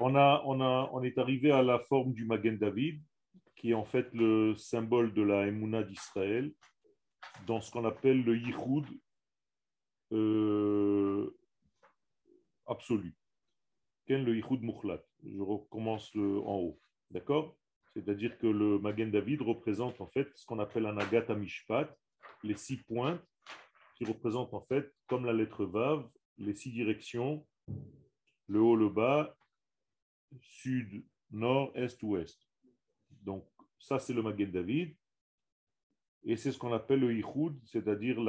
On, a, on, a, on est arrivé à la forme du Magen David, qui est en fait le symbole de la Emouna d'Israël, dans ce qu'on appelle le Yichud euh, absolu. Le Yichud Mukhlat Je recommence en haut. D'accord? C'est-à-dire que le Magen David représente en fait ce qu'on appelle un Agatha Mishpat, les six pointes qui représentent en fait, comme la lettre Vav, les six directions, le haut, le bas, sud, nord, est, ouest. Donc, ça, c'est le Magen David. Et c'est ce qu'on appelle le Yichud, c'est-à-dire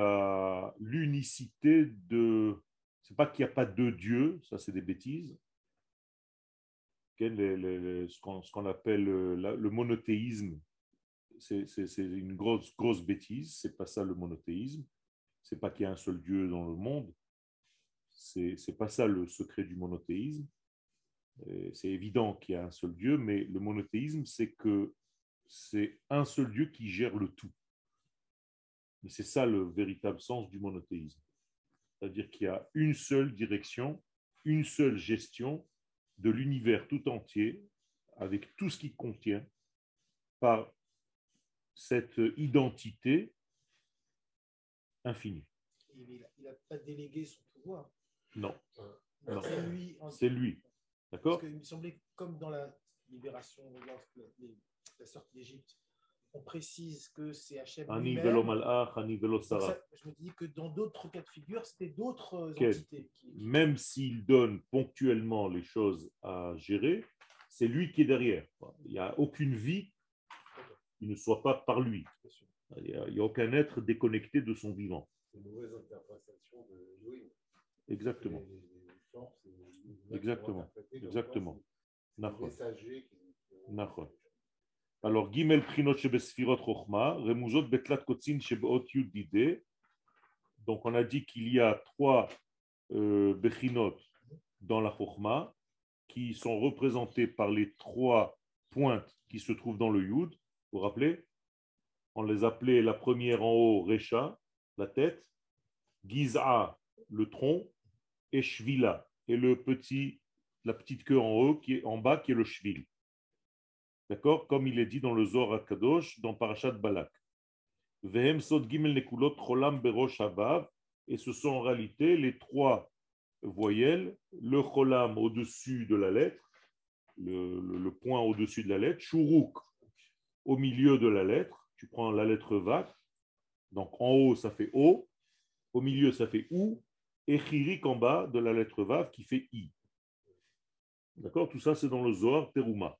l'unicité de. C'est pas qu'il n'y a pas deux dieux, ça c'est des bêtises. ce qu'on appelle le, monothéisme, c'est une grosse, grosse bêtise. C'est pas ça le monothéisme. C'est pas qu'il y a un seul Dieu dans le monde. C'est n'est pas ça le secret du monothéisme. C'est évident qu'il y a un seul Dieu, mais le monothéisme, c'est que c'est un seul Dieu qui gère le tout. Mais c'est ça le véritable sens du monothéisme. C'est-à-dire qu'il y a une seule direction, une seule gestion de l'univers tout entier, avec tout ce qu'il contient, par cette identité infinie. Il n'a pas délégué son pouvoir? Non. C'est lui. C'est lui. D'accord Parce qu'il me semblait, comme dans la libération, la sortie d'Égypte, on précise que c'est Hachem lui-même. Je me dis que dans d'autres cas de figure, c'était d'autres entités. Même s'il donne ponctuellement les choses à gérer, c'est lui qui est derrière. Il n'y a aucune vie qui ne soit pas par lui. Il n'y a, aucun être déconnecté de son vivant. C'est une mauvaise interprétation de Louis. Exactement. Exactement. Exactement. Exactement. Alors, Gimel Prinot Shebesfirot Rochma, Remuzot Betlat Kotsin Shebot Yudide. Donc, on a dit qu'il y a trois euh, Bechinot dans la Chochma qui sont représentés par les trois pointes qui se trouvent dans le Yud. Vous vous rappelez? On les appelait la première en haut, Recha, la tête, Giza, le tronc, et Shvila, et le petit, la petite queue en haut, qui est en bas, qui est le Shvil. D'accord? Comme il est dit dans le Zohar Kadosh, dans Parashat Balak. Vehem Sod Gimel Nekulot Cholam Berosh. Et ce sont en réalité les trois voyelles, le Cholam au-dessus de la lettre, le, point au-dessus de la lettre, Shuruk au milieu de la lettre. Tu prends la lettre Vav, donc en haut ça fait O, au milieu ça fait OU, et Chirik en bas de la lettre Vav qui fait I. D'accord Tout ça c'est dans le Zohar Teruma.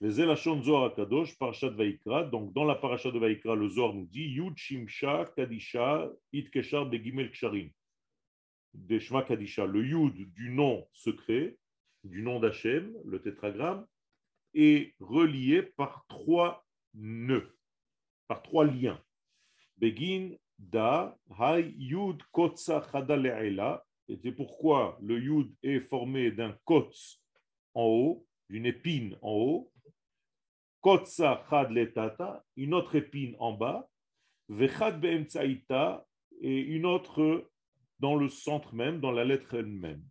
Les Elachon Zohar Kadosh, Parashat Vaikra. Donc, dans la Parashat de Vaikra, le Zohar nous dit Yud Shimsha Kadisha Itkeshar Begimel Ksharim. Deshma Kadisha. Le Yud du nom secret, du nom d'Hachem, le tétragramme, est relié par trois nœuds, par trois liens. Begin, Da, Hay, Yud, Kotsa, Chada, Et c'est pourquoi le Yud est formé d'un Kotz en haut, d'une épine en haut, Kotsa chad letata, une autre épine en bas, vechad be'emtsaïta, et une autre dans le centre même, dans la lettre elle-même.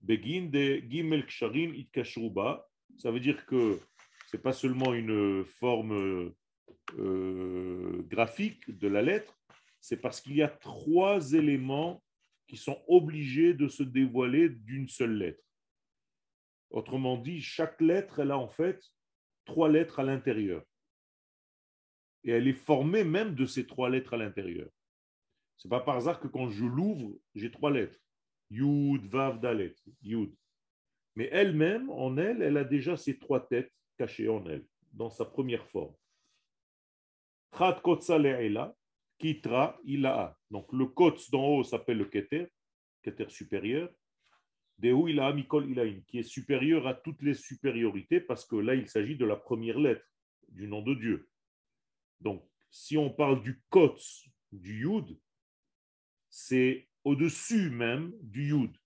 Begin de gimel ksharim itkashruba, ça veut dire que c'est pas seulement une forme euh, graphique de la lettre, c'est parce qu'il y a trois éléments qui sont obligés de se dévoiler d'une seule lettre. Autrement dit, chaque lettre, elle a en fait trois lettres à l'intérieur. Et elle est formée même de ces trois lettres à l'intérieur. Ce n'est pas par hasard que quand je l'ouvre, j'ai trois lettres. Yud, Vav, Dalet, Yud. Mais elle-même, en elle, elle a déjà ces trois têtes cachées en elle, dans sa première forme. Kotsa Kitra Ila'a. Donc le Kotz d'en haut s'appelle le Keter, Keter supérieur qui est supérieur à toutes les supériorités, parce que là, il s'agit de la première lettre du nom de Dieu. Donc, si on parle du Kotz, du Yud, c'est au-dessus même du Yud.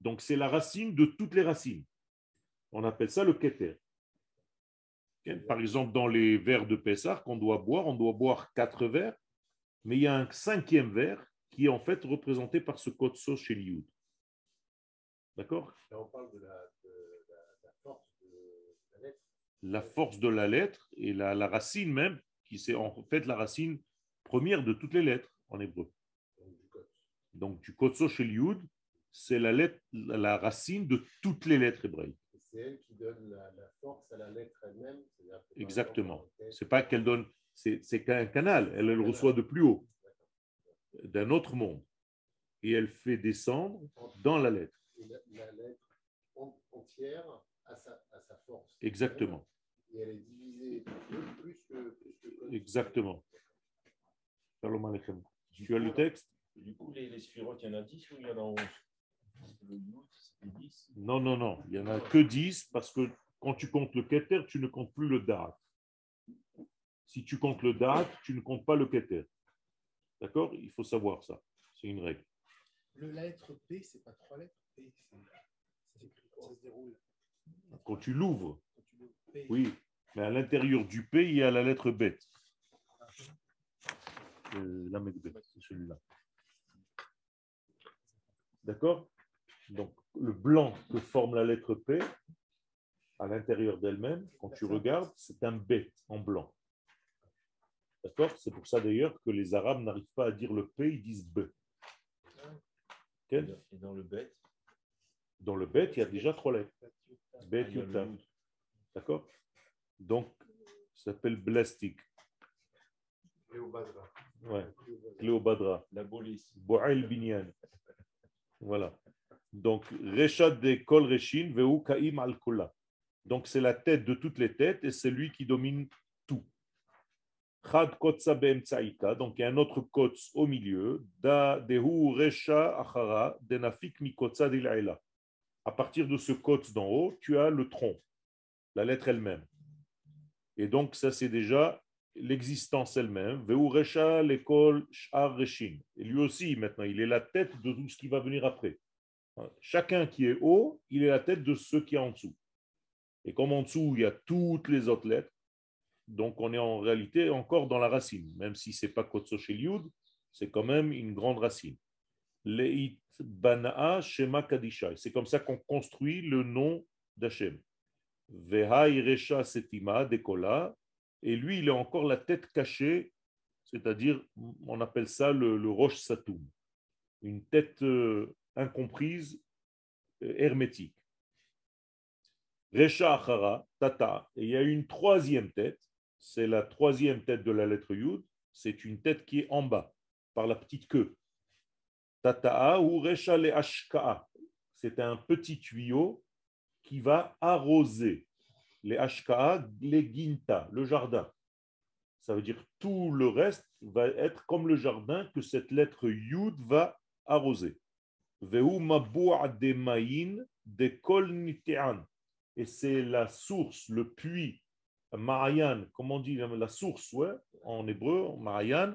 Donc, c'est la racine de toutes les racines. On appelle ça le Keter. Par exemple, dans les verres de Pessah qu'on doit boire, on doit boire quatre verres, mais il y a un cinquième verre qui est en fait représenté par ce Kotso chez Yud. D'accord? On parle de la, de la, la force de la lettre. La force de la lettre et la, la racine même, qui c'est en fait la racine première de toutes les lettres en hébreu. donc du kotso chez Yud, c'est la, lettre, la racine de toutes les lettres hébraïques. C'est elle qui donne la, la force à la lettre elle-même. Exactement. C'est pas qu'elle donne, c'est qu'un canal. Elle, elle reçoit de plus haut, d'un autre monde. Et elle fait descendre dans la lettre. et la, la lettre en- entière a sa, a sa force. Exactement. Et elle est divisée plus, que, plus que. Exactement. Shalom Aleichem. Tu as le texte? Du coup, les, les sphirotes, il y en a 10 ou il y en a 11 Non, non, non. Il n'y en a que 10 parce que quand tu comptes le Keter, tu ne comptes plus le Da'at. Si tu comptes le Da'at, tu ne comptes pas le Keter. D'accord? Il faut savoir ça. C'est une règle. Le, la lettre P, c'est pas trois lettres. P, ça se déroule. Quand tu l'ouvres, oui. Mais à l'intérieur du P, il y a la lettre Bet. Euh, la c'est celui-là. D'accord? Donc, le blanc que forme la lettre P, à l'intérieur d'elle-même, quand tu regardes, c'est un B en blanc. D'accord? C'est pour ça d'ailleurs que les Arabes n'arrivent pas à dire le P, ils disent B. Et dans- et dans le bet, Dans le Bet, il y a déjà trois lettres. Bet, Ah, il y a le Yutaf. Yud. D'accord? Donc, ça s'appelle Blastic. Cléobadra. Ouais, Cléobadra. Cléobadra. la police. Boail Binyan. Voilà. Donc, de Kol Kaim al. Donc, c'est la tête de toutes les têtes et c'est lui qui domine tout. Chad Kotsa. Donc, il y a un autre Kots au milieu. Da Dehu Resha Achara Denafik Mikotsa. À partir de ce Kots d'en haut, tu as le tronc, la lettre elle-même. Et donc, ça, c'est déjà l'existence elle-même. Veu Resha l'école Sh'ar Reshin. Et lui aussi, maintenant, il est la tête de tout ce qui va venir après. Chacun qui est haut, il est la tête de ceux qui est en dessous. Et comme en dessous, il y a toutes les autres lettres, donc on est en réalité encore dans la racine, même si ce n'est pas Kotso c'est quand même une grande racine. Leit Bana'a Shema Kadisha. C'est comme ça qu'on construit le nom d'Hachem. Veha Iresha Setima Dekola. Et lui, il est encore la tête cachée, c'est-à-dire, on appelle ça le, le Roche Satoum. Une tête euh, incomprise, euh, hermétique. Resha Achara, Tata. Il y a une troisième tête, c'est la troisième tête de la lettre Yud, c'est une tête qui est en bas, par la petite queue. Tata'a ou Resha le Ashka'a. C'est un petit tuyau qui va arroser les Ashka'a, les Ginta, le jardin. Ça veut dire tout le reste va être comme le jardin que cette lettre Yud va arroser. Et c'est la source, le puits, Marayan, comment on dit la source, en hébreu, Marayan,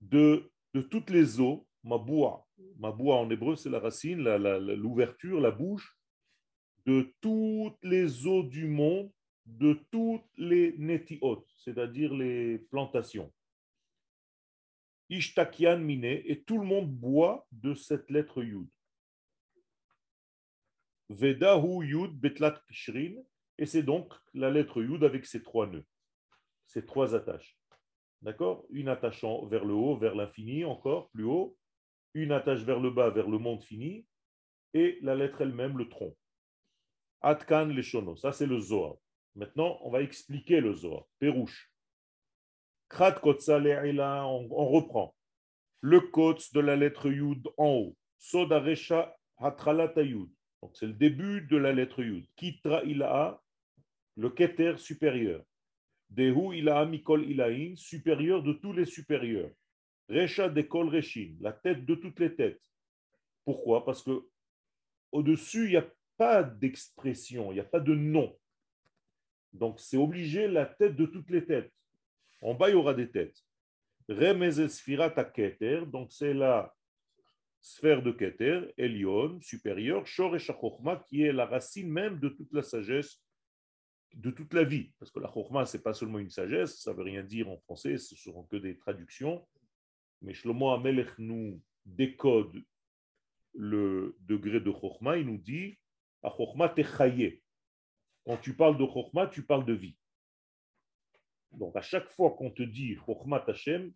de, toutes les eaux, Maboua. Maboua en hébreu, c'est la racine, l'ouverture, la bouche, de toutes les eaux du monde, de toutes les netiot, c'est-à-dire les plantations. Ishtakian mine, et tout le monde boit de cette lettre Yud. Vedahu Yud Betlat Kishrin, et c'est donc la lettre Yud avec ses trois nœuds, ses trois attaches. D'accord? Une attachant vers le haut, vers l'infini, encore plus haut, une attache vers le bas, vers le monde fini, et la lettre elle-même, le tronc. Atkan Leshono, ça c'est le Zohar. Maintenant, on va expliquer le Zohar. Pérouche. Krat Kotsa on, on reprend. Le Kots de la lettre Yud en haut. Sodaresha Hatralata Yud. Donc c'est le début de la lettre Yud. Kitra Ila'a, le Keter supérieur. Dehu Ila'a Mikol supérieur de tous les supérieurs. Resha Dekol Reshin, la tête de toutes les têtes. Pourquoi? Parce que au-dessus, il n'y a pas d'expression, il n'y a pas de nom. Donc c'est obligé la tête de toutes les têtes. En bas, il y aura des têtes. Remez Sfirat Keter, donc c'est la sphère de Keter, Elion, supérieur, Shor et Shachochma, qui est la racine même de toute la sagesse, de toute la vie. Parce que la Chochma, ce n'est pas seulement une sagesse, ça ne veut rien dire en français, ce ne seront que des traductions. Mais Shlomo Amelech nous décode le degré de Chokhmah, il nous dit. Quand tu parles de Chokhmah, tu parles de vie. Donc à chaque fois qu'on te dit Chokhmah Hashem,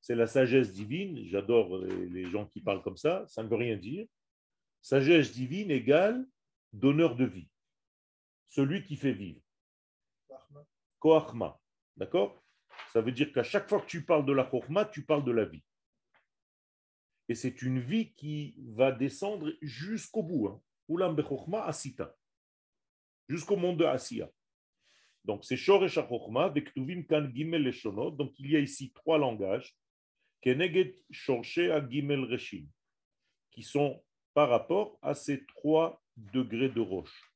c'est la sagesse divine. J'adore les gens qui parlent comme ça, ça ne veut rien dire. Sagesse divine égale donneur de vie. Celui qui fait vivre. Koachma. D'accord? Ça veut dire qu'à chaque fois que tu parles de la Chokhmah, tu parles de la vie. Et c'est une vie qui va descendre jusqu'au bout. hein. Ulam asita. Jusqu'au monde de Asiya. Donc c'est Shoresh HaChokhmah, Vektuvim Kan Gimel Leshonot. Donc il y a ici trois langages. Keneged Shorshe Gimel Reshim. Qui sont par rapport à ces trois degrés de roche.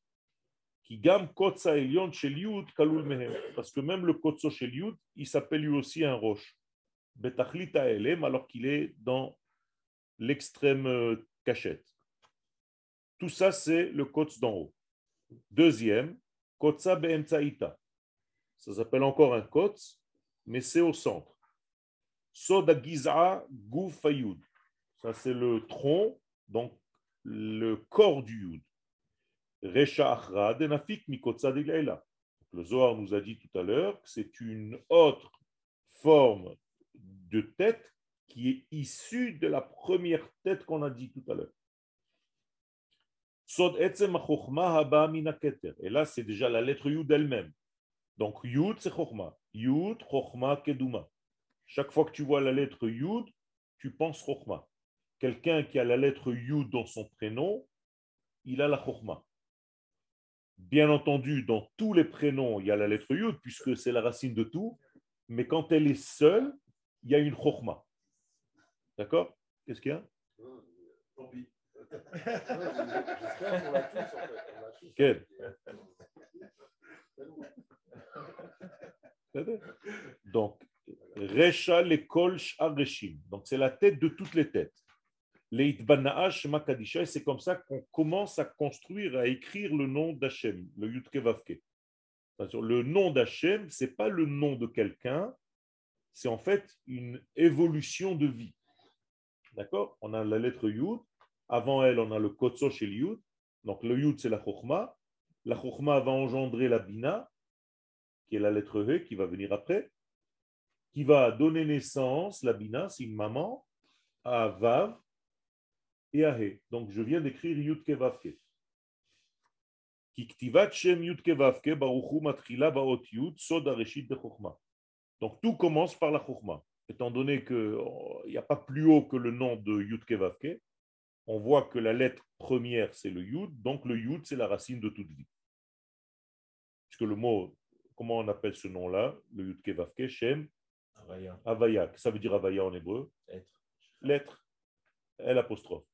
Qui gam kotsa elyon shel yud kalul mehem. Parce que même le kotso shel yud, il s'appelle lui aussi un roche. Betachlita elem, alors qu'il est dans l'extrême euh, cachette. Tout ça, c'est le kotz d'en haut. Deuxième, Ça s'appelle encore un kotz, mais c'est au centre. Soda giza guf ayud. Ça, c'est le tronc, donc le corps du yud. Resha achra denafik mikotsa de Le Zohar nous a dit tout à l'heure que c'est une autre forme de tête qui est issue de la première tête qu'on a dit tout à l'heure. Sod etzem haba min haketer. Et là, c'est déjà la lettre Yud elle-même. Donc, Yud, c'est chokhmah. Yud, keduma. Chaque fois que tu vois la lettre Yud, tu penses chokhmah. Quelqu'un qui a la lettre Yud dans son prénom, il a la chokhmah. Bien entendu, dans tous les prénoms, il y a la lettre Yud, puisque c'est la racine de tout. Mais quand elle est seule, il y a une chokhmah. D'accord? Qu'est-ce qu'il y a? Tant pis. J'espère qu'on l'a tous, en fait. On l'a tous. Quel Donc, Recha lekol Reshim. Donc, c'est la tête de toutes les têtes. Et c'est comme ça qu'on commence à construire, à écrire le nom d'Hachem, le Yudke Vavke. Le nom d'Hachem, ce n'est pas le nom de quelqu'un, c'est en fait une évolution de vie. D'accord? On a la lettre Yud, avant elle, on a le Kotso chez le Yud. Donc le Yud, c'est la Chokhmah. La Chokhmah va engendrer la Bina, qui est la lettre He, qui va venir après, qui va donner naissance, la Bina, c'est maman, à Vav et à He. Donc je viens d'écrire Yud Kevavke. Donc tout commence par la Chokhmah. Étant donné qu'il n'y a pas plus haut que le nom de Yud Kevavke, on voit que la lettre première, c'est le Yud, donc le Yud, c'est la racine de toute vie. Puisque le mot, comment on appelle ce nom-là Le Yud Kevavke, Shem, Avaya. Avaya. Ça veut dire Avaya en hébreu? Être. L'être. L apostrophe.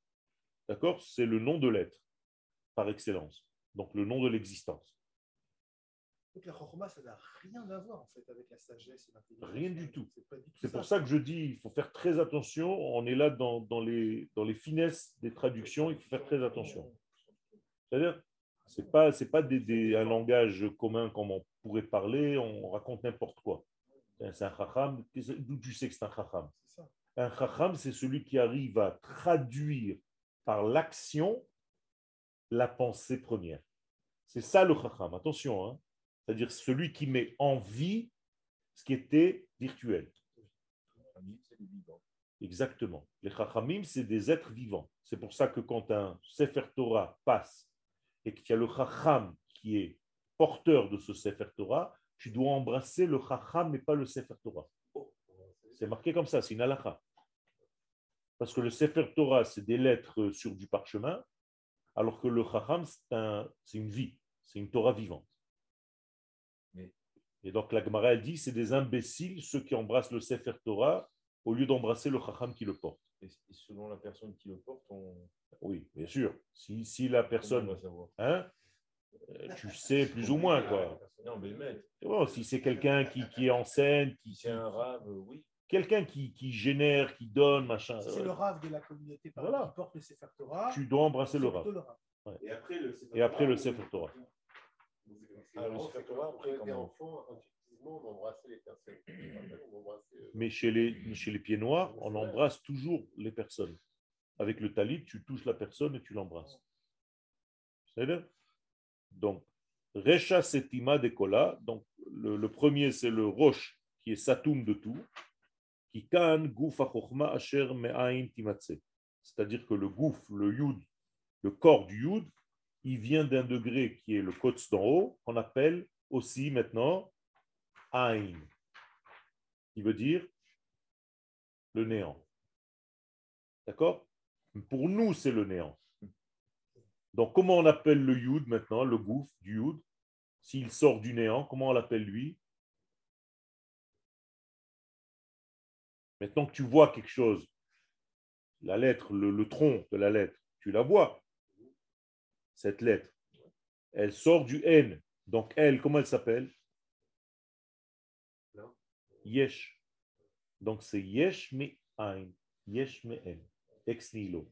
D'accord? C'est le nom de l'être, par excellence. Donc le nom de l'existence. Donc la chorma, ça n'a rien à voir en fait avec la sagesse et l'intelligence. Rien du tout. C'est C'est pour ça que je dis, il faut faire très attention. On est là dans, dans les, dans les finesses des traductions, il faut faire très attention. C'est-à-dire, ce n'est pas, c'est pas des, des- un langage commun comme on pourrait parler, on raconte n'importe quoi. C'est un chacham, d'où tu sais que c'est un chacham? C'est. Un chacham, c'est celui qui arrive à traduire par l'action la pensée première. C'est ça le chacham, attention. hein. C'est-à-dire celui qui met en vie ce qui était virtuel. Exactement. Les chachamim, c'est des êtres vivants. C'est pour ça que quand un Sefer Torah passe et qu'il y a le chacham qui est porteur de ce Sefer Torah, tu dois embrasser le chacham mais pas le Sefer Torah. C'est marqué comme ça, c'est une halakha. Parce que le Sefer Torah, c'est des lettres sur du parchemin, alors que le chacham, c'est une vie, c'est une Torah vivante. Et donc la Gemara elle dit, c'est des imbéciles ceux qui embrassent le Sefer Torah au lieu d'embrasser le chacham qui le porte. Et, selon la personne qui le porte, on, Oui, bien sûr. Si, si la personne, on va savoir. hein, euh, tu sais plus ou moins quoi. Non, mais bon, si c'est quelqu'un qui, qui est en scène, qui, c'est un rave, euh, oui. quelqu'un qui, qui génère, qui donne, machin, Si c'est le rave de la communauté par Voilà. exemple, qui porte le Sefer Torah. tu dois embrasser le rave. Et après le Sefer Et après le Torah, Torah. Ah, le Sefer Torah, Quand après, on était comment enfant, intuitivement, on embrassait les personnes. On embrassait, euh, Mais chez les, chez les pieds noirs, on embrasse toujours les personnes. avec le talit, tu touches la personne et tu l'embrasses. C'est Donc, Recha Setima Dekola, donc le, le premier c'est le roche qui est Satoum de tout, qui kan Guf Asher Me'ain Timatse. C'est-à-dire que le gouf, le yud, le corps du yud, il vient d'un degré qui est le kotz d'en haut, qu'on appelle aussi maintenant Ain, qui veut dire le néant. D'accord? Pour nous, c'est le néant. Donc, comment on appelle le yud maintenant, le gouffre du yud? S'il sort du néant, comment on l'appelle lui? Maintenant que tu vois quelque chose, la lettre, le, le tronc de la lettre, tu la vois, cette lettre. Elle sort du N. Donc, elle, comment elle s'appelle? Yesh. Donc, c'est Yesh me Ein. Yesh me En. Ex nihilo.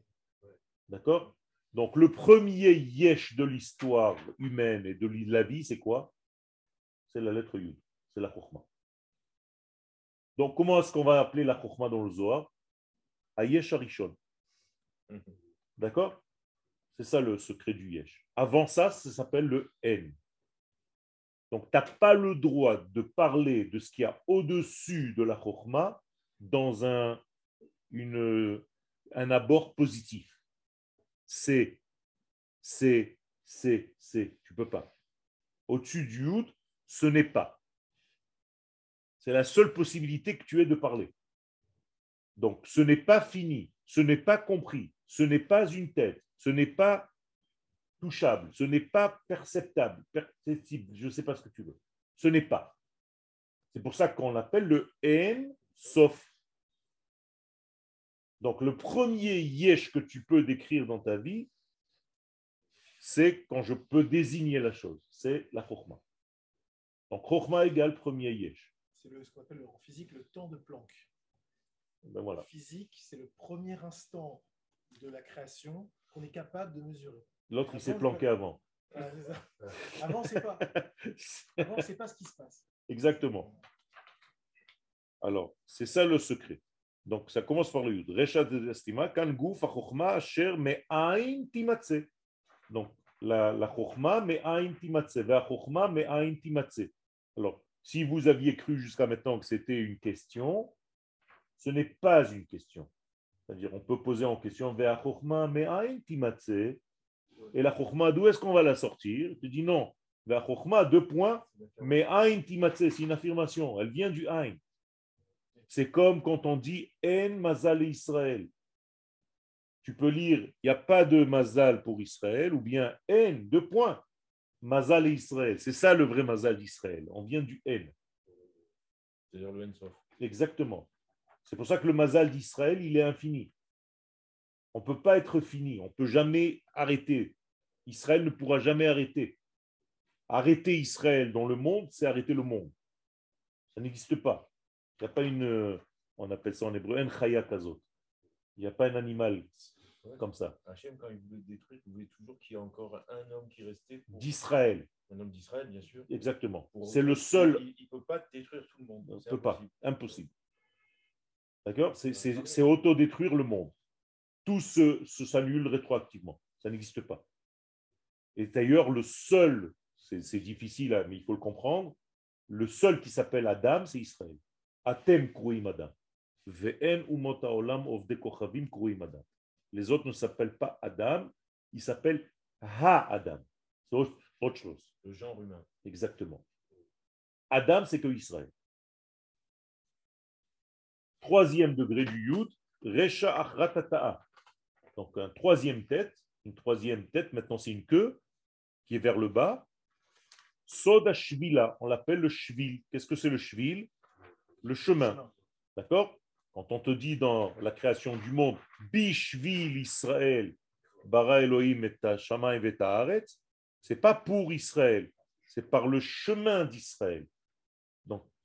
D'accord? Donc, le premier Yesh de l'histoire humaine et de la vie, c'est quoi? C'est la lettre Yud. C'est la Chokhmah. Donc, comment est-ce qu'on va appeler la Chokhmah dans le Zohar? Ayesh Arishon. D'accord? C'est ça le secret du Yesh. Avant ça, ça s'appelle le N. Donc, tu n'as pas le droit de parler de ce qu'il y a au-dessus de la Chokhmah dans un, une, un abord positif. C'est, c'est, c'est, c'est. Tu peux pas. Au-dessus du Yud, ce n'est pas. C'est la seule possibilité que tu aies de parler. Donc, ce n'est pas fini, ce n'est pas compris, ce n'est pas une tête, ce n'est pas touchable, ce n'est pas perceptable, perceptible, je ne sais pas ce que tu veux. Ce n'est pas. C'est pour ça qu'on appelle le en sauf. Donc, le premier yesh que tu peux décrire dans ta vie, c'est quand je peux désigner la chose, c'est la chokhmah. Donc, chokhmah égale premier yesh. C'est ce qu'on appelle en physique le temps de Planck. Ben voilà. Physique, c'est le premier instant de la création qu'on est capable de mesurer. L'autre, il s'est planqué avant. Ah. Avant, c'est pas. Avant, c'est pas ce qui se passe. Exactement. Alors, c'est ça le secret. Donc, ça commence par le yud. Recha de estima, kan guf ha asher me'ain timatse. Donc, la, la chokhma me'ain timatse. Ve'a chokhma me'ain timatse. Alors, si vous aviez cru jusqu'à maintenant que c'était une question, ce n'est pas une question. C'est-à-dire, on peut poser en question Ve'a timatse. Et la chokhma, d'où est-ce qu'on va la sortir? Tu dis non. Chokhma, deux points, mais aïn timatse, c'est une affirmation. Elle vient du aïn. C'est comme quand on dit en mazal Israël. Tu peux lire, il n'y a pas de mazal pour Israël, ou bien en, deux points, mazal Israël. C'est ça le vrai mazal d'Israël. On vient du en. C'est-à-dire le Ensof. Exactement. C'est pour ça que le mazal d'Israël, il est infini. On ne peut pas être fini, on ne peut jamais arrêter. Israël ne pourra jamais arrêter. Arrêter Israël dans le monde, c'est arrêter le monde. Ça n'existe pas. Il n'y a pas une, on appelle ça en hébreu, un chaya kazot. Il n'y a pas un animal comme ça. Hachem, quand il voulait détruire, il voulait toujours qu'il y ait encore un homme qui restait. pour- D'Israël, Un homme d'Israël, bien sûr. exactement. Pour- C'est le seul, Il ne peut pas détruire tout le monde. on ne peut pas, impossible. D'accord? C'est- autodétruire le monde. Tout se, s'annule rétroactivement. Ça n'existe pas. Et d'ailleurs, le seul, c'est difficile, mais il faut le comprendre, le seul qui s'appelle Adam, c'est Israël. Atem kruim Adam. Ve'en umot haolam ovde kochavim kruim Adam. Les autres ne s'appellent pas Adam, ils s'appellent Ha-Adam. C'est autre chose. Le genre humain. Exactement. Adam, c'est que Israël. Troisième degré du Yud, Recha Achratata'a. Donc un troisième tête, une troisième tête, maintenant c'est une queue qui est vers le bas. Soda Shvila, on l'appelle le Shvil. Qu'est-ce que c'est le Shvil? Le chemin. D'accord? Quand on te dit dans la création du monde, Bishvil Israël, Bara Elohim et Shamayim et c'est pas pour Israël, c'est par le chemin d'Israël.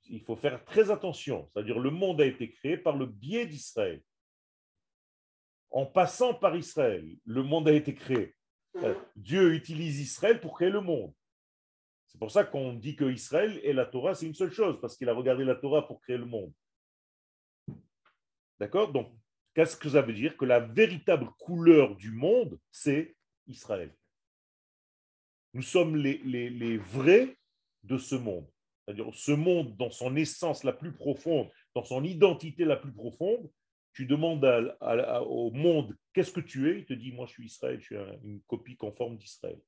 Il faut faire très attention. C'est-à-dire, le monde a été créé par le biais d'Israël. En passant par Israël, le monde a été créé. Euh, Dieu utilise Israël pour créer le monde. C'est pour ça qu'on dit que Israël et la Torah, c'est une seule chose, parce qu'il a regardé la Torah pour créer le monde. D'accord? Donc, Qu'est-ce que ça veut dire? Que la véritable couleur du monde, c'est Israël. Nous sommes les, les, les vrais de ce monde. C'est-à-dire ce monde dans son essence la plus profonde, dans son identité la plus profonde, tu demandes à- à- au monde qu'est-ce que tu es, il te dit moi je suis Israël, je suis un- une copie conforme d'Israël.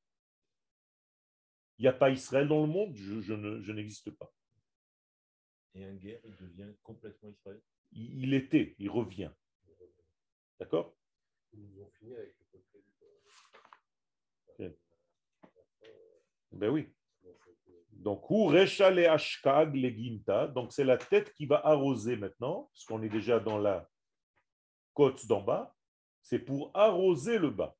Il n'y a pas Israël dans le monde, je, je ne- je n'existe pas. Et un guerre, il devient complètement Israël? Il, il était, il revient. D'accord? Ils nous ont fini avec le peuple élu. Ben oui. Donc, donc c'est la tête qui va arroser maintenant, parce qu'on est déjà dans la côte d'en bas, c'est pour arroser le bas.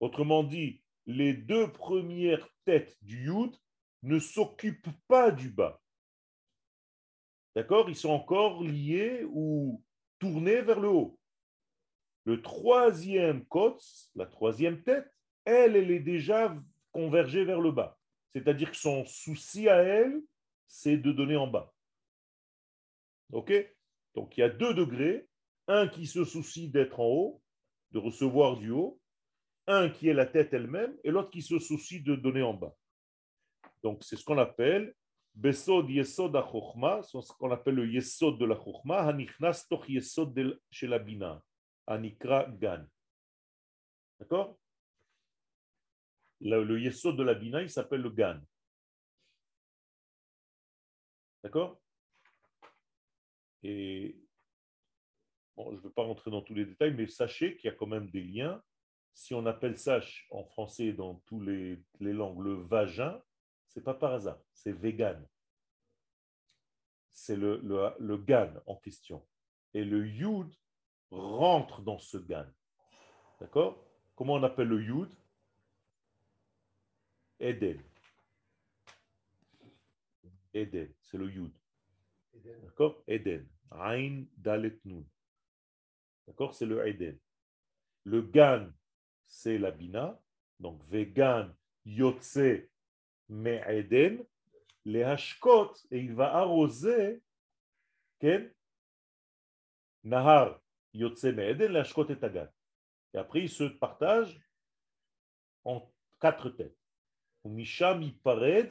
Autrement dit, les deux premières têtes du Yud ne s'occupent pas du bas. D'accord? Ils sont encore liés ou tournés vers le haut. Le troisième côte, la troisième tête, elle, elle est déjà convergée vers le bas. C'est-à-dire que son souci à elle, c'est de donner en bas. OK? Donc il y a deux degrés. Un qui se soucie d'être en haut, de recevoir du haut. Un qui est la tête elle-même, et l'autre qui se soucie de donner en bas. Donc c'est ce qu'on appelle Besod Yesod HaChochma, c'est ce qu'on appelle le Yesod de la Chochma, Hanichnas Toch Yesod de chez la Bina, Anikra Gan. D'accord? Le, le de la Bina, il s'appelle le Gan. D'accord? Et je ne veux pas rentrer dans tous les détails, mais sachez qu'il y a quand même des liens. Si on appelle ça en français dans toutes les, les langues le vagin, c'est pas par hasard, c'est vegan. C'est le, le, le gan en question. Et le yud rentre dans ce gan. D'accord? Comment on appelle le yud? Eden. Eden, c'est le Yud. D'accord? Eden. Ain Dalet Nun. D'accord? C'est le Eden. Le Gan, c'est la Bina. Donc, Vegan, Yotze, Me Eden. Les Hashkot, et il va arroser, Ken? Nahar, Yotze, Me Eden, les Hashkot et Tagan. Et après, ils se partagent en quatre têtes. ומשם ייפרד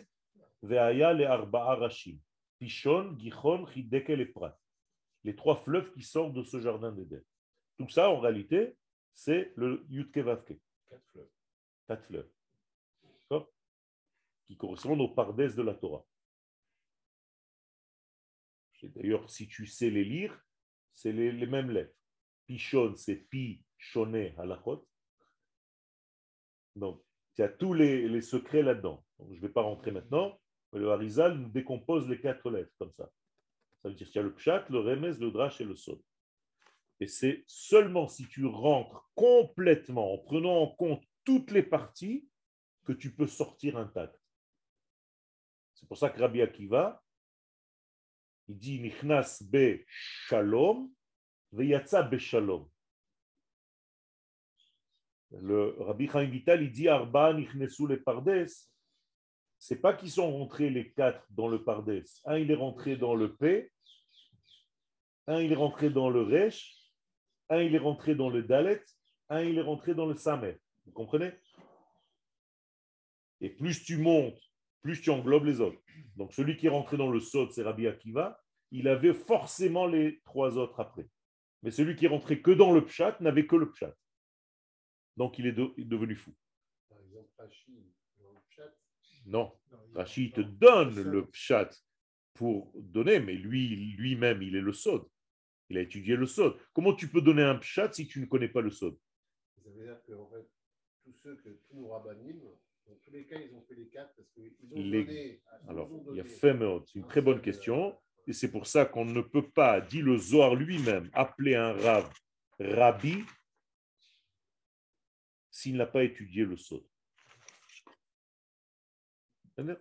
והיה לארבעה ראשים, פישון, גיחון, חידקה לפרת. Les trois fleuves qui sortent de ce jardin d'Éden. Tout ça, en réalité, c'est le Yudke Vavke, Quatre fleuves. quatre fleuves. D'accord Qui correspondent aux pardès de la Torah. Et D'ailleurs, si tu sais les lire, c'est les, les mêmes lettres. Pichon, c'est pi, choné, halachot. Donc, il y a tous les, secrets là-dedans. Je ne vais pas rentrer maintenant, le Harizal nous décompose les quatre lettres comme ça. Ça veut dire qu'il y a le pshat, le remez, le drash et le sod. Et c'est seulement si tu rentres complètement en prenant en compte toutes les parties que tu peux sortir intact. C'est pour ça que Rabbi Akiva, il dit Nichnas be shalom, veyatsa be shalom. Le Rabbi Chaim Vital, il dit Arba nichnesu le pardes. C'est pas qu'ils sont rentrés les quatre dans le pardes. Un, il est rentré dans le P. Un, il est rentré dans le Resh. Un, il est rentré dans le Dalet. Un, il est rentré dans le Samet. Vous comprenez? Et plus tu montes, plus tu englobes les autres. Donc celui qui est rentré dans le Sod, c'est Rabbi Akiva. Il avait forcément les trois autres après. Mais celui qui est rentré que dans le Pshat n'avait que le Pshat. Donc il est, de- il est devenu fou. Par exemple, Rashi, dans le chat, Non, Rachid te donne le pshat pour donner, mais lui, lui-même, il est le sod. Il a étudié le sod. Comment tu peux donner un pshat si tu ne connais pas le sod? Ça veut dire que en fait, tous ceux que tous nos rabbinim, dans tous les cas, ils ont fait les quatre parce qu'ils ont Les- donné. ils Alors, ont il y a donné fait. C'est une un très bonne question. euh, Et c'est pour ça qu'on ne peut pas, dit le Zohar lui-même, appeler un rab rabbi s'il n'a pas étudié le sod.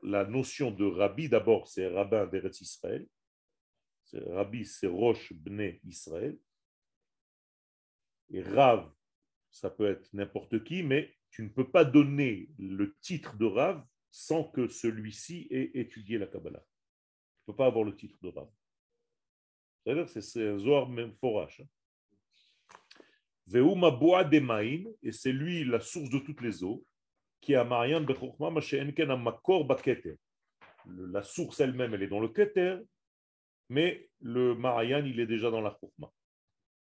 La notion de rabbi, d'abord, c'est rabbin d'Eretz Israël. Rabbi, c'est Roche Bnei Israël. Et Rav, ça peut être n'importe qui, mais tu ne peux pas donner le titre de Rav sans que celui-ci ait étudié la Kabbalah. Tu ne peux pas avoir le titre de Rav. C'est- un Zohar même forache. hein. Veuma boa de maim, et c'est lui la source de toutes les eaux, qui est. Le- La source elle-même, elle est dans le Keter, mais le Marayan, il est déjà dans la Chokma.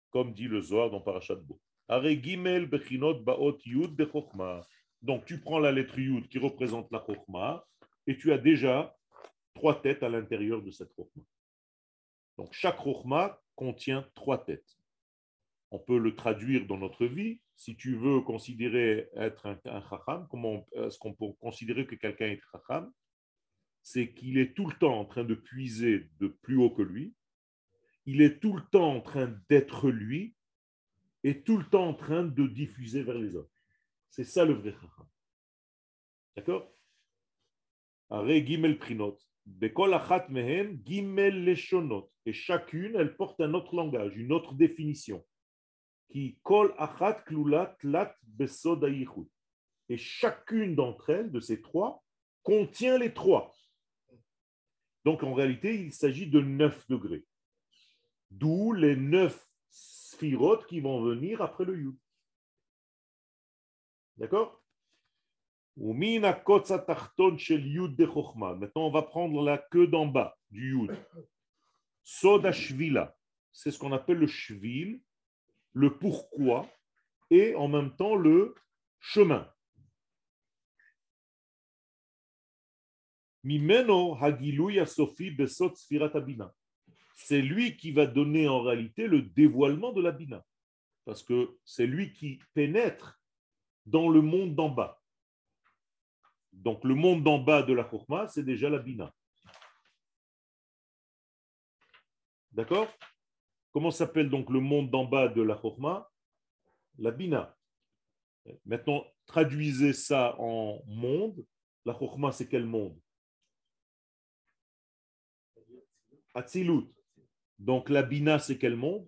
Comme dit le Zohar dans Parashat Bo. Donc tu prends la lettre Yud qui représente la Chokma, et tu as déjà trois têtes à l'intérieur de cette Chokma. Donc chaque Chokma contient trois têtes. On peut le traduire dans notre vie. Si tu veux considérer être un, un chacham, comment est-ce qu'on peut considérer que quelqu'un est chacham C'est qu'il est tout le temps en train de puiser de plus haut que lui. Il est tout le temps en train d'être lui et tout le temps en train de diffuser vers les autres. C'est ça le vrai chacham. D'accord? Gimel prinot. Gimel leshonot. Et chacune, elle porte un autre langage, une autre définition qui kol achat klulat lat besod. Et chacune d'entre elles, de ces trois, contient les trois. Donc en réalité, il s'agit de 9 degrés. D'où les neuf sphirotes qui vont venir après le yud. D'accord? Maintenant, on va prendre la queue d'en bas du yud. Soda shvila. C'est ce qu'on appelle le shvil, le pourquoi et en même temps le chemin. C'est lui qui va donner en réalité le dévoilement de la bina. Parce que c'est lui qui pénètre dans le monde d'en bas. Donc le monde d'en bas de la Chokhmah, c'est déjà la bina. D'accord? Comment s'appelle donc le monde d'en bas de la Chokhmah La Bina. Maintenant, traduisez ça en monde. La Chokhmah, c'est quel monde? Atzilut. Donc la Bina, c'est quel monde?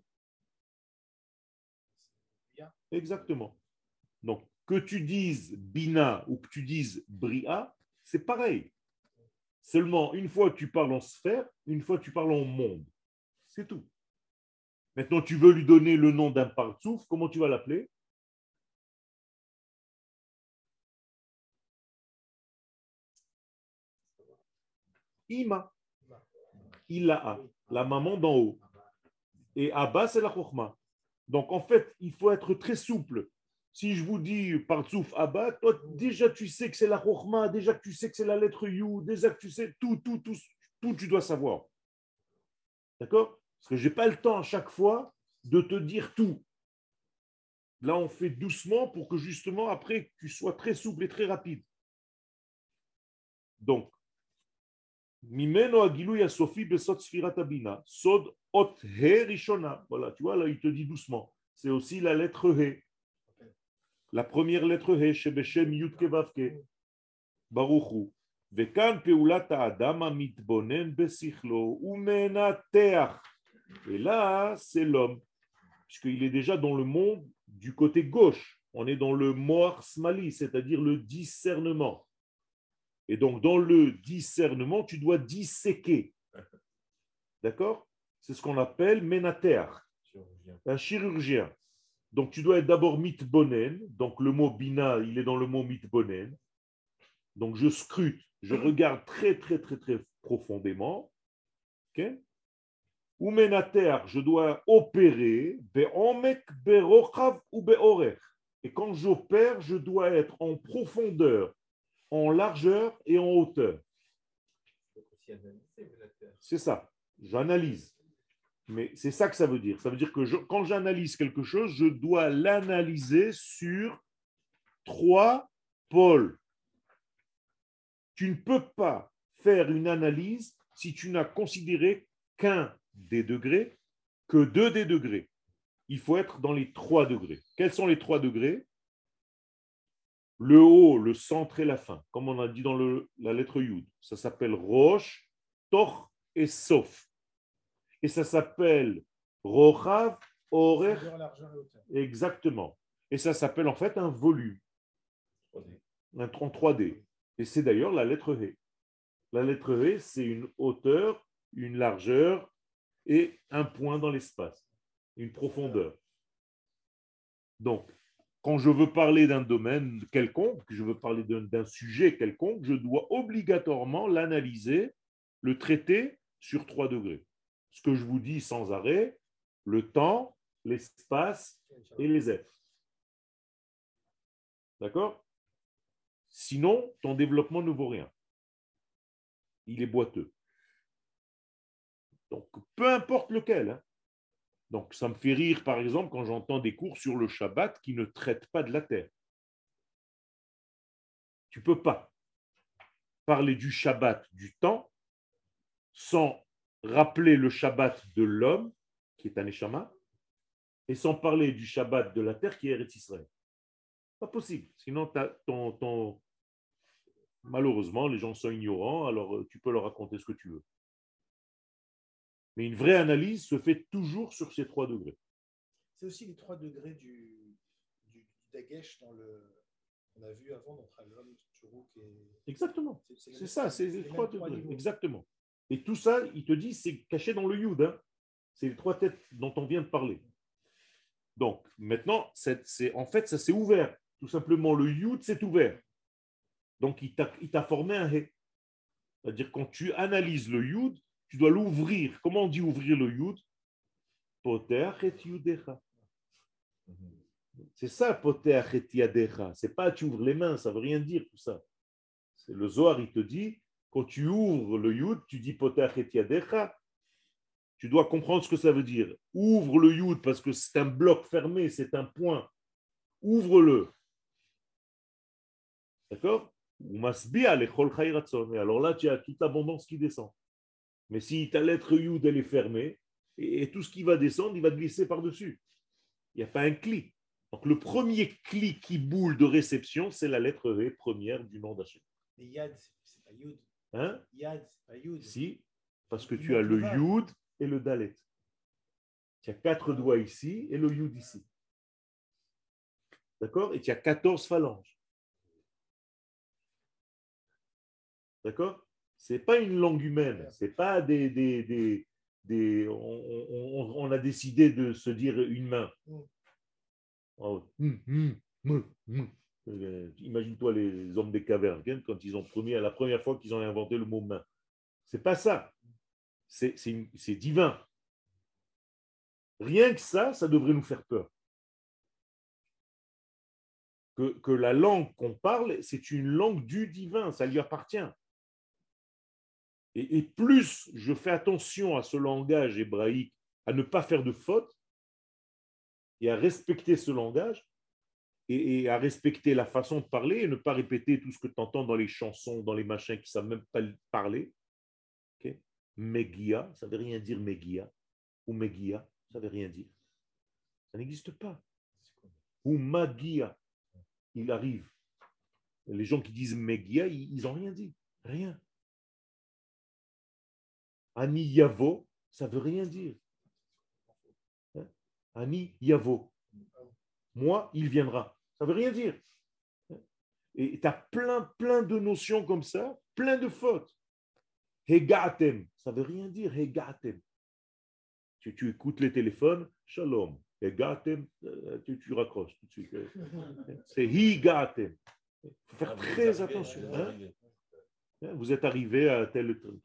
Exactement. Donc, que tu dises Bina ou que tu dises Bria, c'est pareil. Seulement, une fois tu parles en sphère, une fois tu parles en monde. C'est tout. Maintenant, tu veux lui donner le nom d'un partsouf, comment tu vas l'appeler? Ima. Ilaha, la maman d'en haut. Et Abba, c'est la Chokhmah. Donc, en fait, il faut être très souple. Si je vous dis partsouf Abba, toi, déjà, tu sais que c'est la Chokhmah, déjà tu sais que c'est la lettre You, déjà que tu sais tout, tout, tout, tout, tu dois savoir. D'accord? Parce que je n'ai pas le temps à chaque fois de te dire tout. Là, on fait doucement pour que justement, après, tu sois très souple et très rapide. Donc, Mimeno Agilou Yasofi Besot Sfiratabina, Sod Ot He Rishona. Voilà, tu vois, là, il te dit doucement. C'est aussi la lettre He. La première lettre He, Shebeshem Yutke Vavke. Baruchu. Vekan Peulata Adama Mitbonen Besichlo, Umenateach. Et là, c'est l'homme, puisqu'il est déjà dans le monde du côté gauche. On est dans le moar smali, c'est-à-dire le discernement. Et donc, dans le discernement, tu dois disséquer. D'accord? C'est ce qu'on appelle menater, un chirurgien. Donc, tu dois être d'abord mitbonen. Donc, le mot bina, il est dans le mot mitbonen. Donc, je scrute, je regarde très, très, très, très profondément. OK? Ou je dois opérer, ou. Et quand j'opère, je dois être en profondeur, en largeur et en hauteur. C'est ça. J'analyse. Mais c'est ça que ça veut dire. Ça veut dire que quand j'analyse quelque chose, je dois l'analyser sur trois pôles. Tu ne peux pas faire une analyse si tu n'as considéré qu'un des degrés, que deux des degrés. Il faut être dans les trois degrés. Quels sont les trois degrés? Le haut, le centre et la fin, comme on a dit dans le- la lettre Yud. Ça s'appelle Roche, Toch et Sof. Et ça s'appelle Rochav, Orer, exactement. Et ça s'appelle en fait un volume, 3D. un en 3D. Et c'est d'ailleurs la lettre He. La lettre He, c'est une hauteur, une largeur et un point dans l'espace, une profondeur. Donc, quand je veux parler d'un domaine quelconque, je veux parler d'un sujet quelconque, je dois obligatoirement l'analyser, le traiter sur trois degrés. Ce que je vous dis sans arrêt, le temps, l'espace et les êtres. D'accord? Sinon, ton développement ne vaut rien. Il est boiteux. Peu importe lequel. hein. Donc, ça me fait rire, par exemple, quand j'entends des cours sur le Shabbat qui ne traitent pas de la terre. Tu peux pas parler du Shabbat, du temps, sans rappeler le Shabbat de l'homme, qui est un Neshama, et sans parler du Shabbat de la terre, qui est Eretz Israël. Pas possible. Sinon, malheureusement, les gens sont ignorants, alors euh, tu peux leur raconter ce que tu veux. Mais une vraie analyse se fait toujours sur ces trois degrés. C'est aussi les trois degrés du, Dagesh dans le. On a vu avant dans Tralom, Turuk et. Exactement. c'est- ça, c'est les trois degrés. niveaux. Exactement. Et tout ça, il te dit, c'est caché dans le Yud. hein. C'est les trois têtes dont on vient de parler. Donc, maintenant, c'est, en fait, ça s'est ouvert. Tout simplement, le Yud s'est ouvert. Donc, il t'a, il t'a formé un He. C'est-à-dire, quand tu analyses le Yud, tu dois l'ouvrir. Comment on dit ouvrir le Yud? Poter et Yudecha. C'est ça, Poter et Yadecha. C'est pas tu ouvres les mains, ça veut rien dire tout ça. C'est le Zohar, il te dit, quand tu ouvres le Yud, tu dis Poter et Yadecha. Tu dois comprendre ce que ça veut dire. Ouvre le Yud parce que c'est un bloc fermé, c'est un point. Ouvre-le. D'accord? Alors là, tu as toute l'abondance qui descend. Mais si ta lettre Yud, elle est fermée, et, et tout ce qui va descendre, il va glisser par-dessus. Il n'y a pas un clic. Donc le premier clic qui boule de réception, c'est la lettre V première du nom d'Hachem. Mais Yad, c'est- pas Yud. Hein? Yad, c'est pas Yud. Si, parce que tu as le. Yud et le Dalet. Tu as quatre doigts ici et le Yud ici. D'accord? Et tu as 14 phalanges. D'accord? C'est pas une langue humaine. C'est pas des. des, des, des- on, on- on a décidé de se dire une main. Oh, hum, hum. Euh, Imagine-toi les hommes des cavernes, hein, quand ils ont premier, la première fois qu'ils ont inventé le mot main. C'est pas ça. C'est divin. Rien que ça, ça devrait nous faire peur. Que, que la langue qu'on parle, c'est une langue du divin, ça lui appartient. Et, plus je fais attention à ce langage hébraïque, à ne pas faire de fautes, et à respecter ce langage, et, à respecter la façon de parler, et ne pas répéter tout ce que tu entends dans les chansons, dans les machins qui ne savent même pas parler. Ok? Megia, ça ne veut rien dire Megia, ou Megia, ça ne veut rien dire. Ça n'existe pas. Ou Magia, il arrive. Les gens qui disent Megia, ils n'ont rien dit. Rien. Ani Yavo, ça veut rien dire. Hein? Ani Yavo. Moi, il viendra. Ça veut rien dire. Et tu as plein, plein de notions comme ça, plein de fautes. Hegatem, ça veut rien dire, Hegatem. Tu, tu écoutes les téléphones, Shalom. Hegatem, euh, tu, tu raccroches tout de suite. C'est Higatem. Il faut faire Ah, très attention. vous hein? Hein, Vous êtes arrivé à tel truc.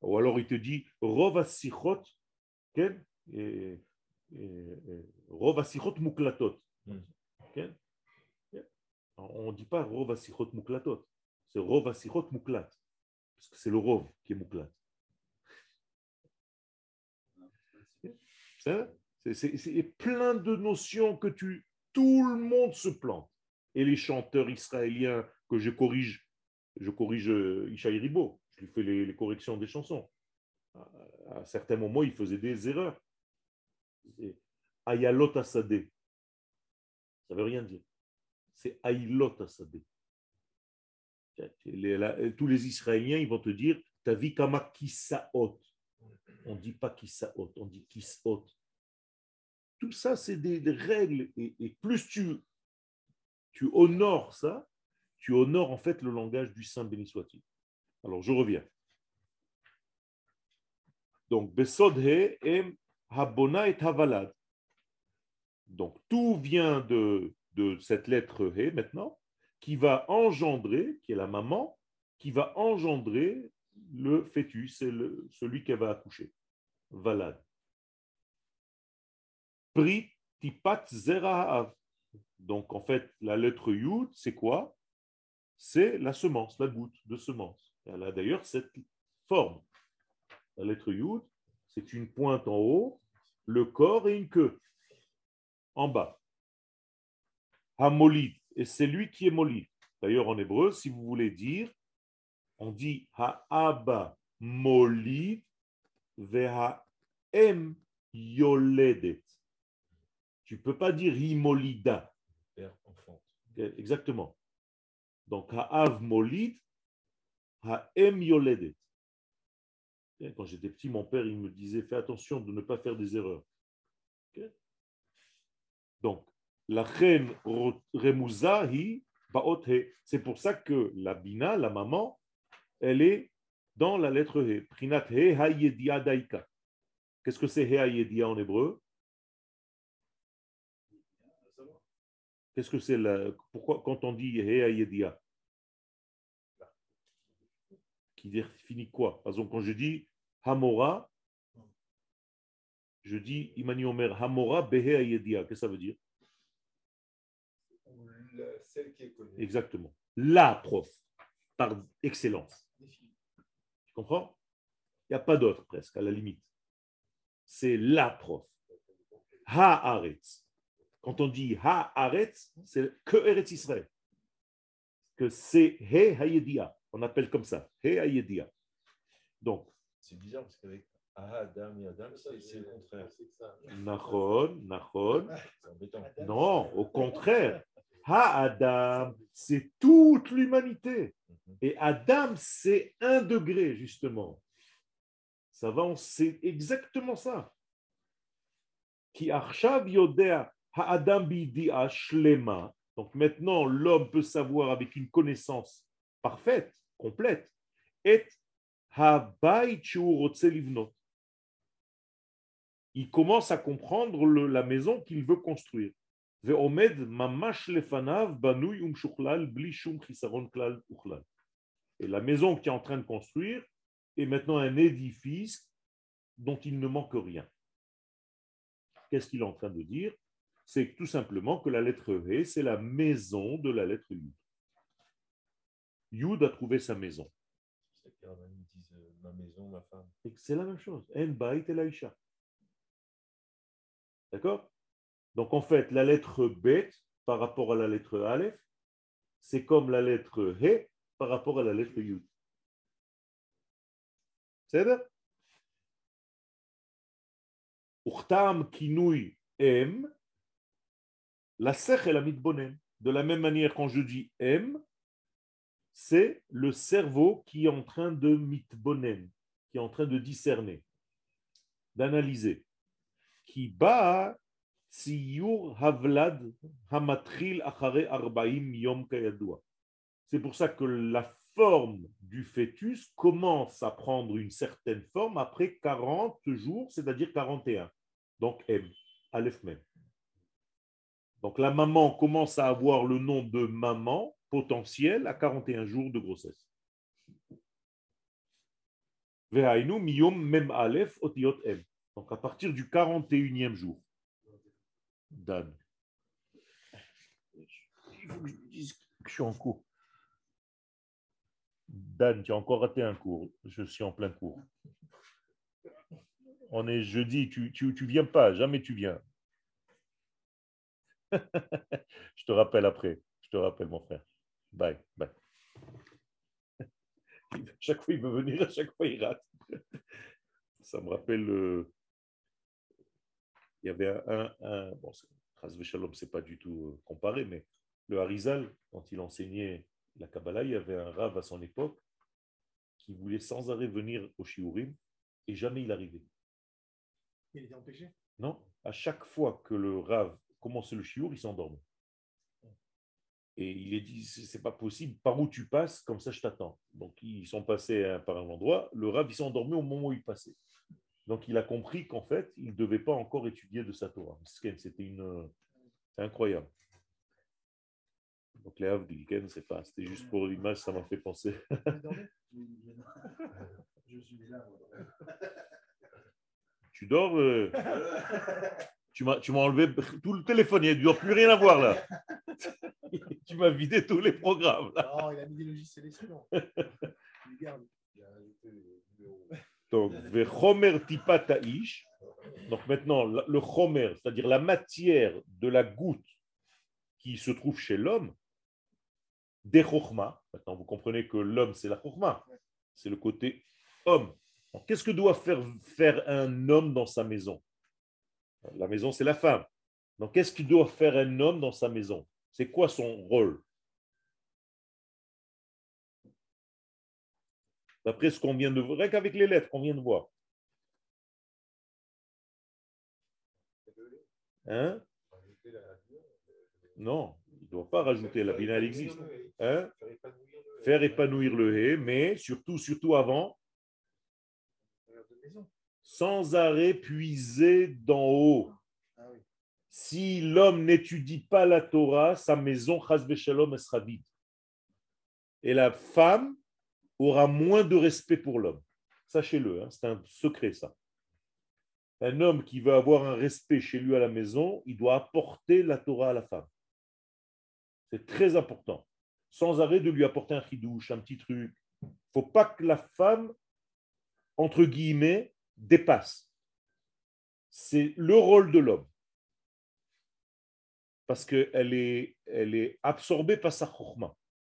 Ou alors il te dit Rov asichot, ken, et- et- et- Rov asichot muklatot. Hmm. On ne dit pas Rov asichot muklatot, c'est Rov asichot muklat, parce que c'est le Rov qui est muklat. C'est c'est- c'est plein de notions que tu, tout le monde se plante. Et les chanteurs israéliens que je corrige, je corrige euh, Ishaï Ribo, je lui fais les, corrections des chansons. À, certains moments, il faisait des erreurs. Ayalot Asadeh. Ça veut rien dire. C'est. Les- la- tous les Israéliens, ils vont te dire, ta vie kama. On ne dit pas kisaot, on dit kisot. Tout ça, c'est des, règles. Et, et plus tu, tu honores ça, tu honores en fait le langage du Saint béni soit-il. Alors, je reviens. Donc, Besodhe em habona et havalad. Donc tout vient de, cette lettre He maintenant, qui va engendrer, qui est la maman, qui va engendrer le fœtus, c'est celui qu'elle va accoucher. Valad. Pri tipat zera ha'av. Donc en fait, la lettre Yud, c'est quoi? C'est la semence, la goutte de semence. Elle a d'ailleurs cette forme. La lettre Yud, c'est une pointe en haut, le corps et une queue en bas. Hamolid, et c'est lui qui est molid. D'ailleurs, en hébreu, si vous voulez dire, on dit ha'aba molid ve'ha'em yoledet. Tu ne peux pas dire imolida. Père, enfant. Exactement. Donc, ha'av molid, ha'em yoledet. Quand j'étais petit, mon père, il me disait, fais attention de ne pas faire des erreurs. Donc, la reine remouzahi baot he. C'est pour ça que la bina, la maman, elle est dans la lettre he. Prinat he hayedia daika. Qu'est-ce que c'est he en hébreu? Qu'est-ce que c'est la... Pourquoi quand on dit he hayedia? Qui définit quoi? Par exemple, quand je dis hamora, je dis Imani Omer hamora behe hayedia. Qu'est-ce que ça veut dire? Celle qui est connue. Exactement. La prof, par excellence. Tu comprends? Il n'y a pas d'autre presque, à la limite. C'est la prof. Ha-Aretz. Quand on dit Ha-Aretz, c'est que Eretz Israël. Que c'est He Hayedia. On appelle comme ça. He. Donc, C'est bizarre parce qu'avec Ah, Adam et Adam, Ça, c'est c'est le contraire. c'est ça. Nachon, Nachon. C'est embêtant. Non, au contraire. Ha-Adam, c'est toute l'humanité. Mhm. Et Adam, c'est un degré, justement. Ça va, on- c'est exactement ça. Qui arshav yodea ha'adam bidi'a shlema. Donc maintenant, l'homme peut savoir avec une connaissance parfaite, complète, et. Il commence à comprendre la maison qu'il veut construire. Uchlal. Et la maison qu'il est en train de construire est maintenant un édifice dont il ne manque rien. Qu'est-ce qu'il est en train de dire? C'est tout simplement que la lettre V, c'est la maison de la lettre Yud. Yud a trouvé sa maison. C'est euh. Et C'est la même chose. En bait et laïcha. D'accord? Donc en fait, la lettre Bet par rapport à la lettre Aleph, c'est comme la lettre He par rapport à la lettre Yud. C'est ça Urtam kinui M, la sech la mitbonen. De la même manière, quand je dis M, c'est le cerveau qui est en train de mitbonen, qui est en train de discerner, d'analyser. Qui bat havlad hamatril arbaim yom. C'est pour ça que la forme du fœtus commence à prendre une certaine forme après 40 jours, c'est-à-dire 41. Donc M, Aleph même. Donc la maman commence à avoir le nom de maman potentielle à 41 jours de grossesse. Mem Aleph otiot M. Donc à partir du 41e jour. Dan. Il faut que je me dise que je suis en cours. Dan, tu as encore raté un cours. Je suis en plein cours. On est jeudi, tu, tu, tu viens pas, jamais tu viens. je te rappelle après. Je te rappelle, mon frère. Bye, bye. Chaque fois, il veut venir, à chaque fois, il rate. Ça me rappelle. euh, il y avait un. un bon, Ras Shalom, c'est pas du tout euh, comparé, mais le Harizal, quand il enseignait la Kabbalah, il y avait un rave à son époque qui voulait sans arrêt venir au Shiurim et jamais il arrivait. Il était empêché? Non, à chaque fois que le rave commençait le Shiur, il s'endormait. Et il est dit, c'est pas possible, par où tu passes, comme ça je t'attends. Donc ils sont passés hein, par un endroit, le rave il s'est endormi au moment où il passait. Donc il a compris qu'en fait, il ne devait pas encore étudier de sa Torah. C'était une... Incroyable. Donc les Havdil, Ken, c'est pas, c'était juste pour l'image, ça m'a fait penser. Je suis là. Tu dors euh, Tu m'as tu m'as enlevé tout le téléphone, il ne doit plus rien avoir là. tu m'as vidé tous les programmes. là. Non, il a mis des logiciels espions. Il les garde. Il a ajouté les numéros. Donc, Vechomer tipa ta'ish. Donc maintenant, le chomer, c'est-à-dire la matière de la goutte qui se trouve chez l'homme, des chokhma. Maintenant, vous comprenez que l'homme, c'est la chokhma. C'est le côté homme. Qu'est-ce que doit faire, faire un homme dans sa maison? La maison, c'est la femme. Donc, qu'est-ce qu'il doit faire un homme dans sa maison? C'est quoi son rôle? D'après ce qu'on vient de voir, rien qu'avec les lettres qu'on vient de voir. Hein? Non, il ne doit pas rajouter. La bina, elle existe. Hein? Faire épanouir le- hé, mais surtout, surtout avant. Sans arrêt puiser d'en haut. Ah. Si l'homme n'étudie pas la Torah, sa maison, shalom, elle sera vide. Et la femme aura moins de respect pour l'homme. Sachez-le, hein, c'est un secret ça. Un homme qui veut avoir un respect chez lui à la maison, il doit apporter la Torah à la femme. C'est très important. Sans arrêt de lui apporter un chidouche, un petit truc. Il ne faut pas que la femme, entre guillemets, dépasse. C'est le rôle de l'homme. Parce qu'elle est, elle est absorbée par sa chokhmah.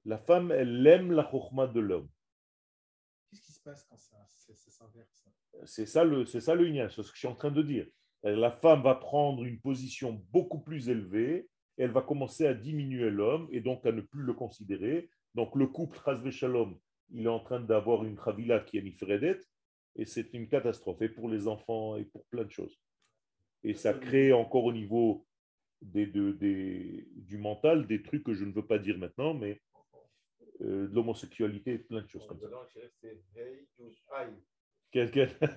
La femme, elle aime la chokhmah de l'homme. Qu'est-ce qui se passe quand ça, C'est ça le, c'est ça le lien, c'est ce que je suis en train de dire. La femme va prendre une position beaucoup plus élevée, et elle va commencer à diminuer l'homme et donc à ne plus le considérer. Donc le couple Shalom, il est en train d'avoir une Khavila qui est Nifredet, et c'est une catastrophe, et pour les enfants, et pour plein de choses. Et ça crée encore au niveau des, de- des- du mental des trucs que je ne veux pas dire maintenant, mais euh, de l'homosexualité et plein de choses comme ça.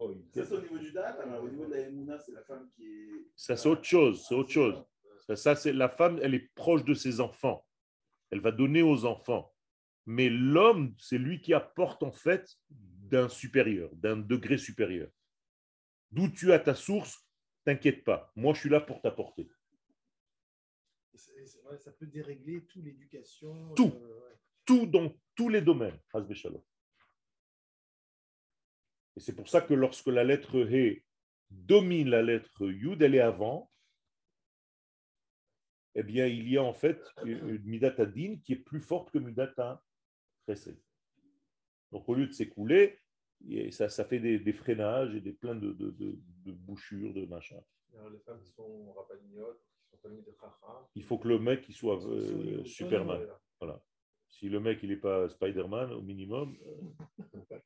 Oh, Ça, c'est au niveau du date, alors au niveau de la Emouna, c'est la femme qui est. Ça, c'est autre chose, c'est autre chose. Ça, ça, c'est la femme, elle est proche de ses enfants. Elle va donner aux enfants. Mais l'homme, c'est lui qui apporte en fait d'un supérieur, d'un degré supérieur. D'où tu as ta source, t'inquiète pas. Moi, je suis là pour t'apporter. Ça peut dérégler toute l'éducation. Tout. euh, ouais. Tout dans tous les domaines. Et c'est pour ça que lorsque la lettre He domine la lettre Yud, elle est avant, eh bien, il y a en fait une une Midat Adin qui est plus forte que Midat Chesed. Donc, au lieu de s'écouler, ça, ça fait des, des freinages et des plein de, de, de- de bouchures, de machin. Alors, Les femmes qui sont rabbiniotes, qui sont familles de Chacham. Il faut que le mec il soit euh, Superman. Voilà. Si le mec il n'est pas Spider-Man, au minimum. euh.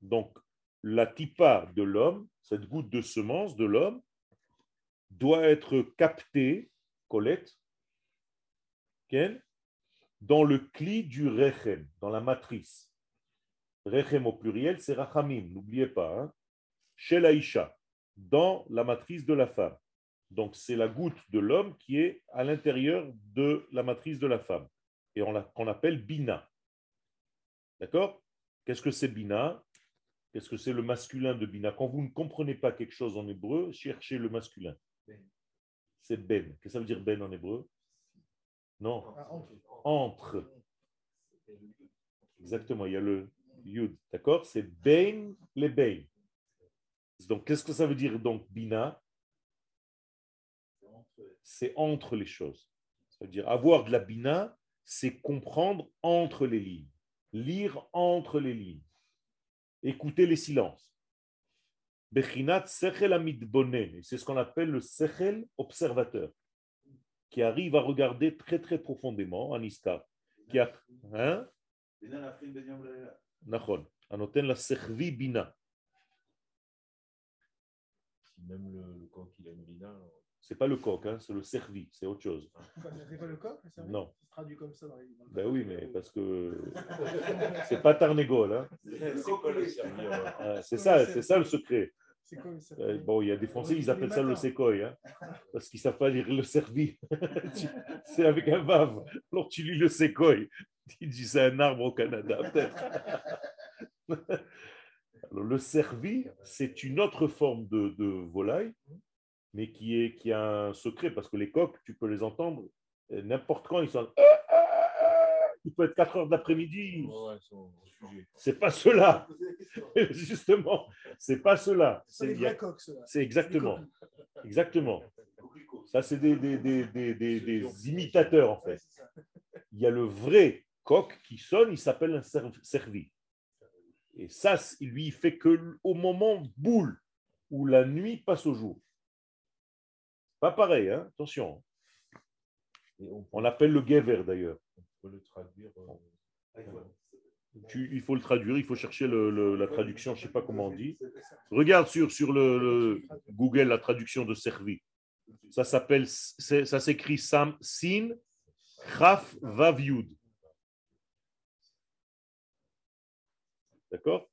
Donc, la tipa de l'homme, cette goutte de semence de l'homme, doit être captée, Colette, Ken, dans le cli du rechem, dans la matrice. Rechem au pluriel, c'est rachamim, n'oubliez pas. Hein? Chez l'Aïcha, dans la matrice de la femme. Donc, c'est la goutte de l'homme qui est à l'intérieur de la matrice de la femme. Et qu'on appelle Bina. D'accord? Qu'est-ce que c'est Bina? Qu'est-ce que c'est le masculin de Bina? Quand vous ne comprenez pas quelque chose en hébreu, cherchez le masculin. C'est Ben. Qu'est-ce que ça veut dire Ben en hébreu? Non. Ah, entre. Entre. Exactement, il y a le Yud. D'accord? C'est Ben les Bein. Donc, qu'est-ce que ça veut dire donc Bina? C'est entre les choses. C'est-à-dire avoir de la Bina, c'est comprendre entre les lignes, lire entre les lignes, Écoutez les silences. Bechinat Sechel Amidbonen, c'est ce qu'on appelle le Sechel observateur, qui arrive à regarder très très profondément en Iska. Qui a, hein? Anoten la Sechvi Bina. Si même le, le camp qu'il a une Bina. Alors... C'est pas le coq, hein, c'est le cervi, c'est autre chose. C'est pas le coq le Non. C'est traduit comme ça dans les. dans le- Ben oui, mais parce que c'est pas Tarnégol. Hein. C'est quoi le servir Ah, C'est ça, c'est ça le secret. C'est quoi le Euh, Bon, il y a des Français, ils appellent ça le sécoï, hein, parce qu'ils savent pas lire le servi. Tu- c'est avec un vave. Alors tu lis le sécoï. Tu dis c'est un arbre au Canada, peut-être. Alors, le cervi, c'est une autre forme de, de volaille, mais qui, est, qui a un secret, parce que les coqs, tu peux les entendre n'importe quand, ils sont. Il peut être 4 heures d'après-midi. Ouais. C'est pas cela, justement. C'est pas cela. C'est il c'est exactement. Exactement. Ça, c'est des, des, des, des, imitateurs, en fait. Il y a le vrai coq qui sonne, il s'appelle un cervi. Et ça, c- lui, il fait que au moment boule où la nuit passe au jour. Pas pareil, hein attention. Et on On l'appelle le gever d'ailleurs. peut le traduire. euh, Tu- il faut le traduire, il faut chercher le- le- la traduction, je ne sais pas comment on dit. Regarde sur, sur le, le Google la traduction de cervi. Ça s'appelle, ça s'écrit Sam, Sin, Chaf, Vav, Yud. D'accord?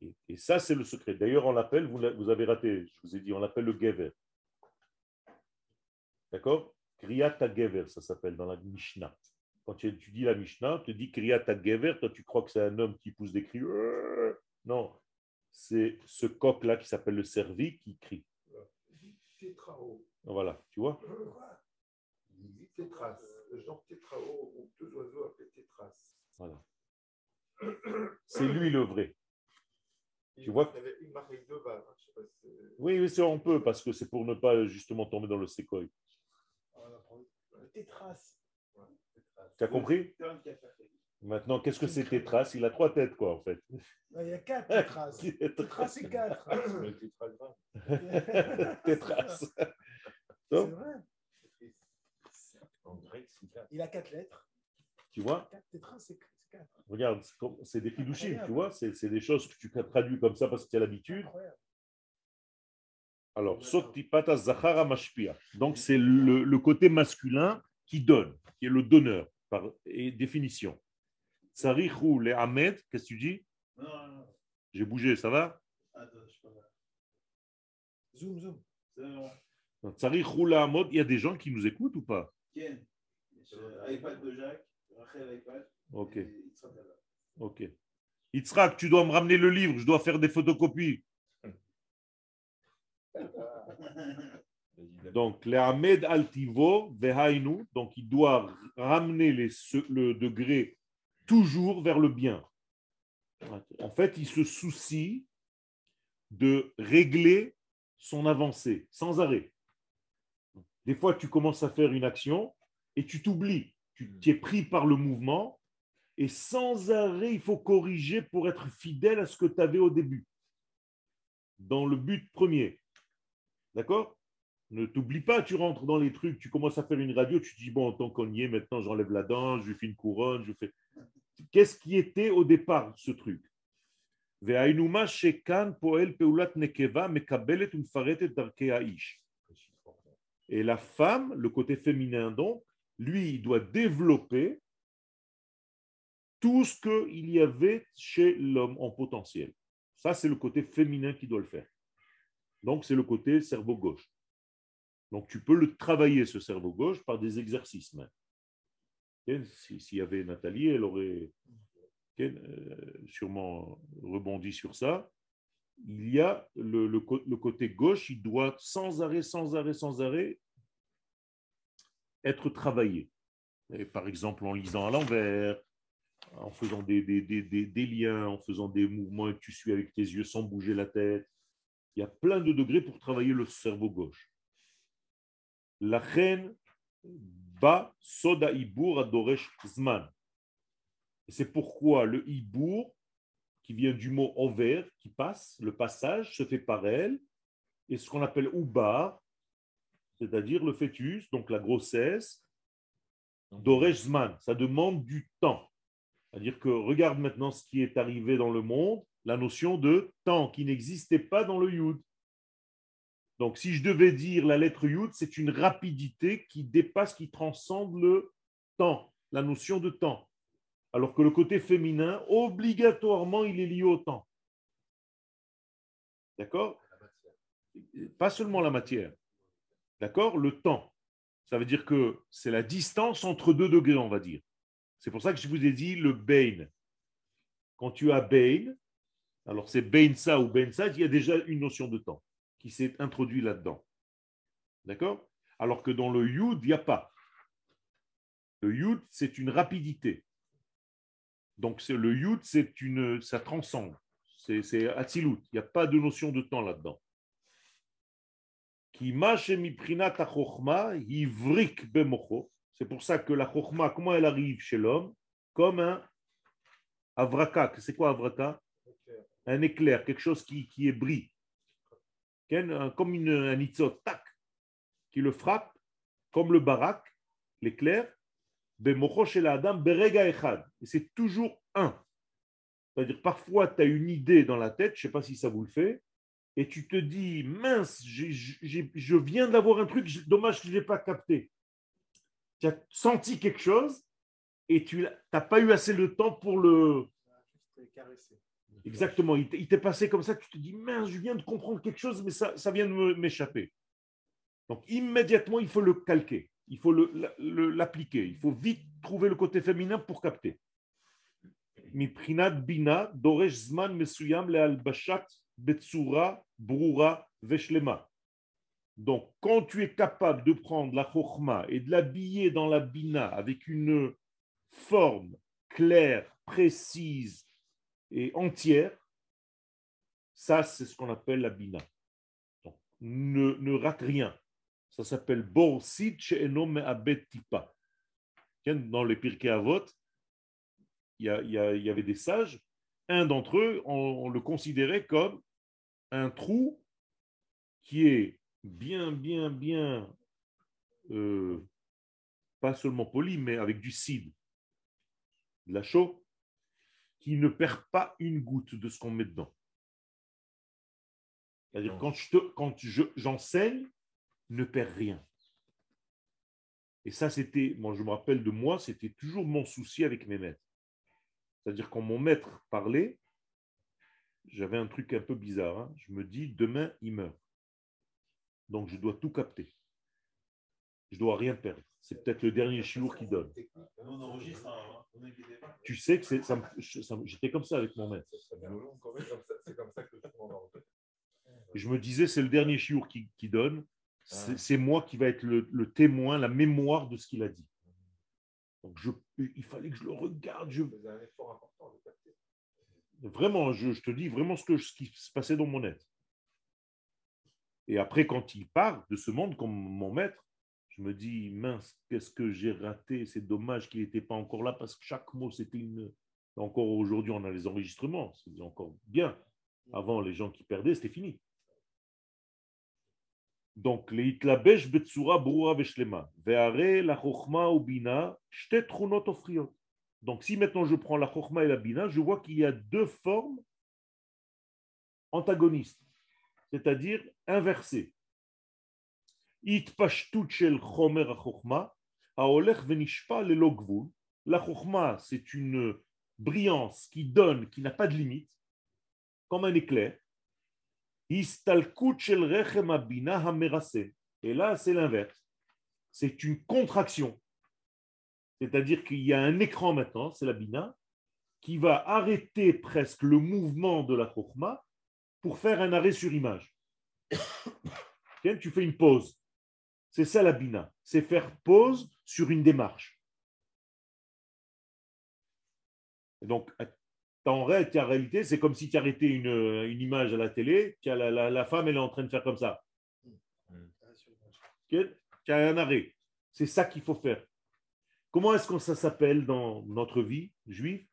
Et, et ça, c'est le secret. D'ailleurs, on l'appelle, vous, l'a- vous avez raté, je vous ai dit, on l'appelle le Gever. D'accord? Kriyat Gever, ça s'appelle dans la Mishnah. Quand tu étudies la Mishnah, on te dit Kriyat Gever, toi tu crois que c'est un homme qui pousse des cris. Euh, Non, c'est ce coq-là qui s'appelle le cervi qui crie. Tétrao. Voilà, tu vois? Dit tétras. Le genre tétrao, ou deux oiseaux appelés tétras. Voilà. C'est lui le vrai. Il Tu vois Oui, oui, on peut, parce que c'est pour ne pas justement tomber dans le séquoia. On va prendre le tétras. Ouais, tétras. Tu as compris Maintenant, qu'est-ce que c'est tétras Il a trois têtes, quoi, en fait. Il y a quatre tétras. Tétras, c'est quatre. le tétragramme. tétras. C'est vrai. En grec, c'est quatre. Il a quatre lettres. tu vois? Quatre tétras, c'est quatre. Regarde, c'est des fidushim, tu vois C'est c'est des choses que tu traduis comme ça parce que tu as l'habitude. Alors, Sotipata Zahara Mashpia. Donc, c'est le, le côté masculin qui donne, qui est le donneur, par et définition. Tsarichou le Ahmed, qu'est-ce que tu dis? Non, non, non. J'ai bougé, ça va? Attends, je sais pas. Zoom, zoom. Tsarichou le Ahmed, il y a des gens qui nous écoutent ou pas? iPad de Jacques, Rachel iPad. Ok, ok. Yitzhak, tu dois me ramener le livre, je dois faire des photocopies. Donc, le Ahmed Altivo, Vehainu, donc il doit ramener les, le degré toujours vers le bien. En fait, il se soucie de régler son avancée sans arrêt. Des fois, tu commences à faire une action et tu t'oublies. Tu tu es pris par le mouvement et sans arrêt, il faut corriger pour être fidèle à ce que tu avais au début, dans le but premier. D'accord? Ne t'oublie pas, tu rentres dans les trucs, tu commences à faire une radio, tu dis, bon, tant qu'on y est, maintenant j'enlève la dent, je lui fais une couronne, je fais. Qu'est-ce qui était au départ ce truc? Et la femme, le côté féminin donc, lui, il doit développer tout ce qu'il y avait chez l'homme en potentiel. Ça, c'est le côté féminin qui doit le faire. Donc, c'est le côté cerveau gauche. Donc, tu peux le travailler, ce cerveau gauche, par des exercices même. S'il y avait Nathalie, elle aurait euh, sûrement rebondi sur ça. Il y a le, le cô- le côté gauche, il doit sans arrêt, sans arrêt, sans arrêt être travaillé. Par exemple, en lisant à l'envers, en faisant des liens, en faisant des mouvements que tu suis avec tes yeux sans bouger la tête. Il y a plein de degrés pour travailler le cerveau gauche. La reine ba soda ibour adoresh zman. C'est pourquoi le ibour, qui vient du mot envers, qui passe, le passage se fait par elle, et ce qu'on appelle ubar, c'est-à-dire le fœtus, donc la grossesse, Doresh Zman, ça demande du temps. C'est-à-dire que regarde maintenant ce qui est arrivé dans le monde, la notion de temps qui n'existait pas dans le Yud. Donc, si je devais dire la lettre Yud, c'est une rapidité qui dépasse, qui transcende le temps, la notion de temps. Alors que le côté féminin, obligatoirement, il est lié au temps. D'accord? Pas seulement la matière. D'accord? Le temps. Ça veut dire que c'est la distance entre deux degrés, on va dire. C'est pour ça que je vous ai dit le Bain. Quand tu as Bain, alors c'est Bain ça ou Bain ça, il y a déjà une notion de temps qui s'est introduite là-dedans. D'accord? Alors que dans le Yud, il n'y a pas. Le Yud, c'est une rapidité. Donc le Yud, c'est une, ça transcende. C'est Atzilut. Il n'y a pas de notion de temps là-dedans. C'est pour ça que la chokhma, comment elle arrive chez l'homme? Comme un avraka. C'est quoi avraka? Un éclair, quelque chose qui, est brille. Comme une, un itzot, tac, qui le frappe, comme le barak, l'éclair. Et c'est toujours un. C'est-à-dire, parfois, tu as une idée dans la tête, je ne sais pas si ça vous le fait, et tu te dis, mince, je viens d'avoir un truc, dommage que je ne l'ai pas capté. Tu as senti quelque chose et tu n'as pas eu assez de temps pour le... Juste caresser. Exactement, il t'est il t'est passé comme ça, tu te dis, mince, je viens de comprendre quelque chose, mais ça, ça vient de me- m'échapper. Donc, immédiatement, il faut le calquer, il faut le- la- le- l'appliquer, il faut vite trouver le côté féminin pour capter. מבחינת בינה דורש זמן מסוים להלבשת בצורה ברורה ושלמה. Donc, quand tu es capable de prendre la chokhma et de l'habiller dans la bina avec une forme claire, précise et entière, ça, c'est ce qu'on appelle la bina. Ne, ne rate rien. Ça s'appelle borsid she'eno me'abed tipa. Dans les Pirkei Avot, il y, a- il y avait des sages. Un d'entre eux, on, le considérait comme un trou qui est bien, bien, bien, euh, pas seulement poli, mais avec du cide, de la chaux, qui ne perd pas une goutte de ce qu'on met dedans. C'est-à-dire, quand je te- quand je- j'enseigne, ne perds rien. Et ça, c'était, moi je me rappelle de moi, c'était toujours mon souci avec mes maîtres. C'est-à-dire quand mon maître parlait, j'avais un truc un peu bizarre. hein. Je me dis, demain, il meurt. Donc je dois tout capter. Je dois rien perdre. C'est peut-être le dernier chiour qui donne. Hein, ne. Tu sais que c'est, ça ça j'étais comme ça avec mon maître. C'est comme ça que je me disais, c'est le dernier chiour qui, qui donne. C'est, Ah. c'est moi qui va être le, le témoin, la mémoire de ce qu'il a dit. Donc je, il fallait que je le regarde. Je. Vraiment, je, je te dis vraiment ce, que, ce qui se passait dans mon être. Et après, quand il part de ce monde comme mon maître, je me dis, mince, qu'est-ce que j'ai raté C'est dommage qu'il n'était pas encore là parce que chaque mot, c'était une... Encore aujourd'hui, on a les enregistrements, c'est encore bien. Avant, les gens qui perdaient, c'était fini. Donc, les itlabesh betsura brura veshlema. Ve'are la chokhma ou bina, shte trunot ofriot. Donc, si maintenant je prends la chokhma et la bina, je vois qu'il y a deux formes antagonistes, c'est-à-dire inversées. Lelo gvul. La chokhma, c'est une brillance qui donne, qui n'a pas de limite, comme un éclair. Et là, c'est l'inverse. C'est une contraction. C'est-à-dire qu'il y a un écran maintenant, c'est la bina, qui va arrêter presque le mouvement de la chokhma pour faire un arrêt sur image. Tiens, tu fais une pause. C'est ça la bina. C'est faire pause sur une démarche. Et donc, en en réalité, c'est comme si tu arrêtais une, une image à la télé, la, la- la femme, elle est en train de faire comme ça. Tu as un arrêt. C'est ça qu'il faut faire. Comment est-ce que ça s'appelle dans notre vie juive?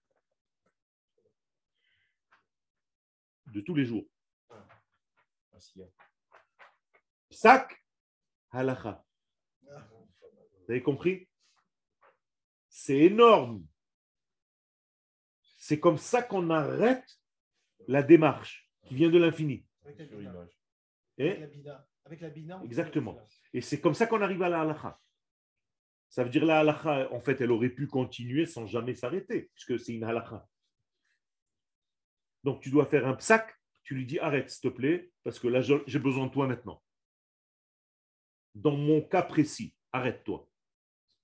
De tous les jours. Sac, halakha. Vous avez compris? C'est énorme. C'est comme ça qu'on arrête la démarche qui vient de l'infini. Avec la bina. Avec la bina. on peut Exactement. Et c'est comme ça qu'on arrive à la halakha. Ça veut dire la halakha, en fait, elle aurait pu continuer sans jamais s'arrêter, puisque c'est une halakha. Donc tu dois faire un psac, tu lui dis arrête, s'il te plaît, parce que là, j'ai besoin de toi maintenant. Dans mon cas précis, arrête-toi.